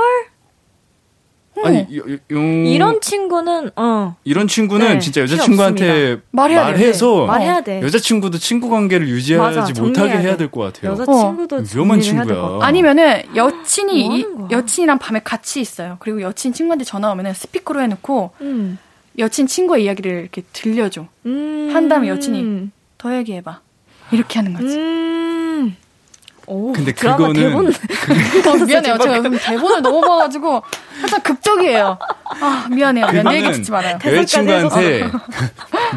아니 요, 요, 요- 이런 친구는 어 이런 친구는 네, 진짜 여자친구한테 말해야 돼. 말해서 말해야 돼. 여자친구도 친구 관계를 유지하지 맞아, 못하게 정리해야 해야 돼. 될것 같아요. 여자 어. 친구도 위험한 친구야. 아니면은 여친이 뭐 이? 여친이랑 밤에 같이 있어요. 그리고 여친 친구한테 전화 오면은 스피커로 해놓고 음. 여친 친구의 이야기를 이렇게 들려줘. 음. 한 다음에 여친이 더 얘기해봐. 이렇게 하는 거지. 음. 오, 근데 드라마 그거는- 대본 어, 미안해요. 제가 요즘 대본을 너무 봐가지고 살짝 극적이에요. 아 미안해요. 미안. 내 얘기 듣지 말아요. 여자친구한테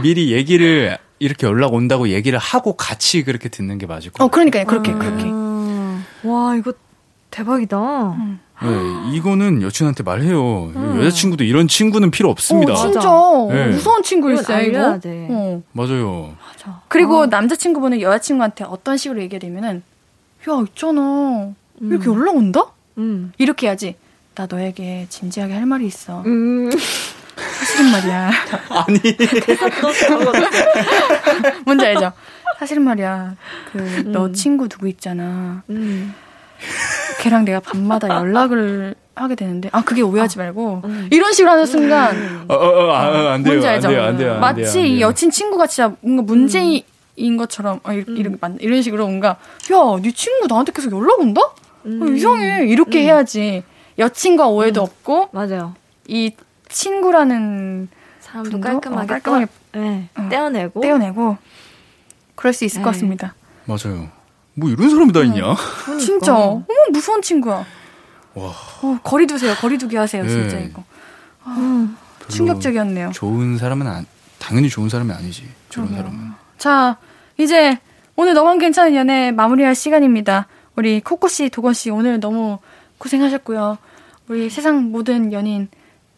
미리 얘기를 이렇게 연락 온다고 얘기를 하고 같이 그렇게 듣는 게 맞을 것어 같아요. 그러니까요. 그렇게 아. 그렇게. 와 이거 대박이다. 음. 네, 이거는 여친한테 말해요. 여자친구도 이런 친구는 필요 없습니다. 어, 진짜 네. 무서운 친구일세 이거. 돼. 어. 맞아요. 맞아. 그리고 아. 남자친구분은 여자친구한테 어떤 식으로 얘기되면은 야 있잖아 이렇게 연락 온다? 음. 이렇게 해야지. 나 너에게 진지하게 할 말이 있어. 음. 사실은 말이야. 아니. 뭔지 알죠? 사실은 말이야. 그너 음. 친구 누구 있잖아. 음. 걔랑 내가 밤마다 연락을 하게 되는데 아 그게 오해하지 말고 음. 이런 식으로 하는 순간 어, 어, 어, 아, 안 돼요. 뭔지 안 알죠? 돼요. 안 돼요. 안 마치 돼요, 안이 돼요. 여친 친구가 진짜 뭔가 문제인 것처럼 아, 이렇게, 이렇게 만- 이런 식으로 뭔가 야네 친구 나한테 계속 연락 온다? 어, 음. 이상해 이렇게 해야지 여친과 오해도 없고 맞아요. 이 친구라는 사람도 분도 깔끔하게, 어, 깔끔하게 떼- 네, 어. 떼어내고 떼어내고 그럴 수 있을 것 네. 같습니다. 맞아요. 뭐 이런 사람이 다 있냐? 그러니까. 진짜 어머 무서운 친구야. 와. 어, 거리 두세요. 거리 두기 하세요. 네. 진짜 이거 음. 별로 충격적이었네요. 좋은 사람은 안, 당연히 좋은 사람이 아니지. 저런. 사람은. 자 이제 오늘 너만 괜찮은 연애 마무리할 시간입니다. 우리 코코 씨, 도건 씨 오늘 너무 고생하셨고요. 우리 세상 모든 연인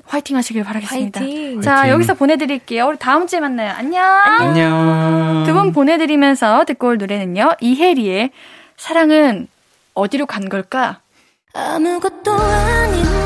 화이팅 하시길 바라겠습니다. 화이팅. 자 화이팅. 여기서 보내드릴게요. 우리 다음 주에 만나요. 안녕. 안녕. 두 분 보내드리면서 듣고 올 노래는요. 이혜리의 사랑은 어디로 간 걸까? 아무것도 아닌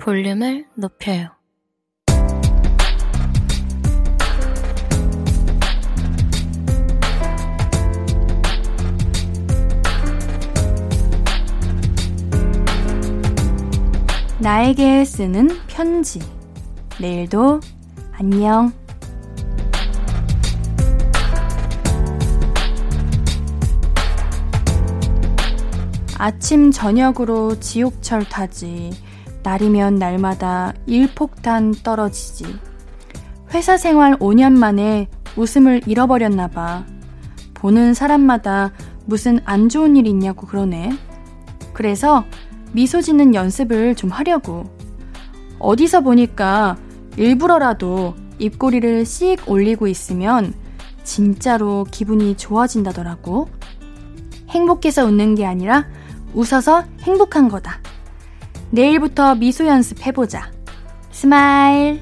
볼륨을 높여요 나에게 쓰는 편지. 내일도 안녕. 아침 저녁으로 지옥철 타지. 날이면 날마다 일폭탄 떨어지지. 회사 생활 5년 만에 웃음을 잃어버렸나 봐. 보는 사람마다 무슨 안 좋은 일 있냐고 그러네. 그래서 미소 짓는 연습을 좀 하려고. 어디서 보니까 일부러라도 입꼬리를 씩 올리고 있으면 진짜로 기분이 좋아진다더라고. 행복해서 웃는 게 아니라 웃어서 행복한 거다. 내일부터 미소 연습 해보자. Smile.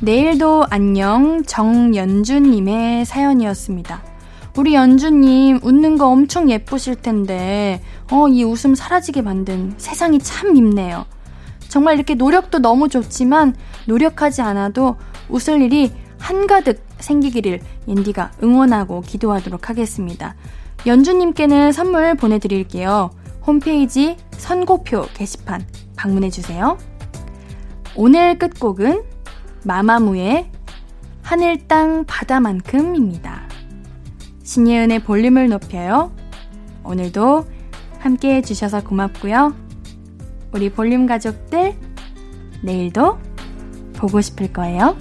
내일도 안녕 정연주님의 사연이었습니다. 우리 연주님 웃는 거 엄청 예쁘실 텐데 어, 이 웃음 사라지게 만든 세상이 참 밉네요. 정말 이렇게 노력도 너무 좋지만 노력하지 않아도 웃을 일이 한가득 생기기를 인디가 응원하고 기도하도록 하겠습니다. 연주님께는 선물 보내드릴게요. 홈페이지 선고표 게시판 방문해주세요. 오늘 끝곡은 마마무의 하늘 땅 바다만큼입니다. 신예은의 볼륨을 높여요. 오늘도 함께 해주셔서 고맙고요. 우리 볼륨 가족들, 내일도 보고 싶을 거예요.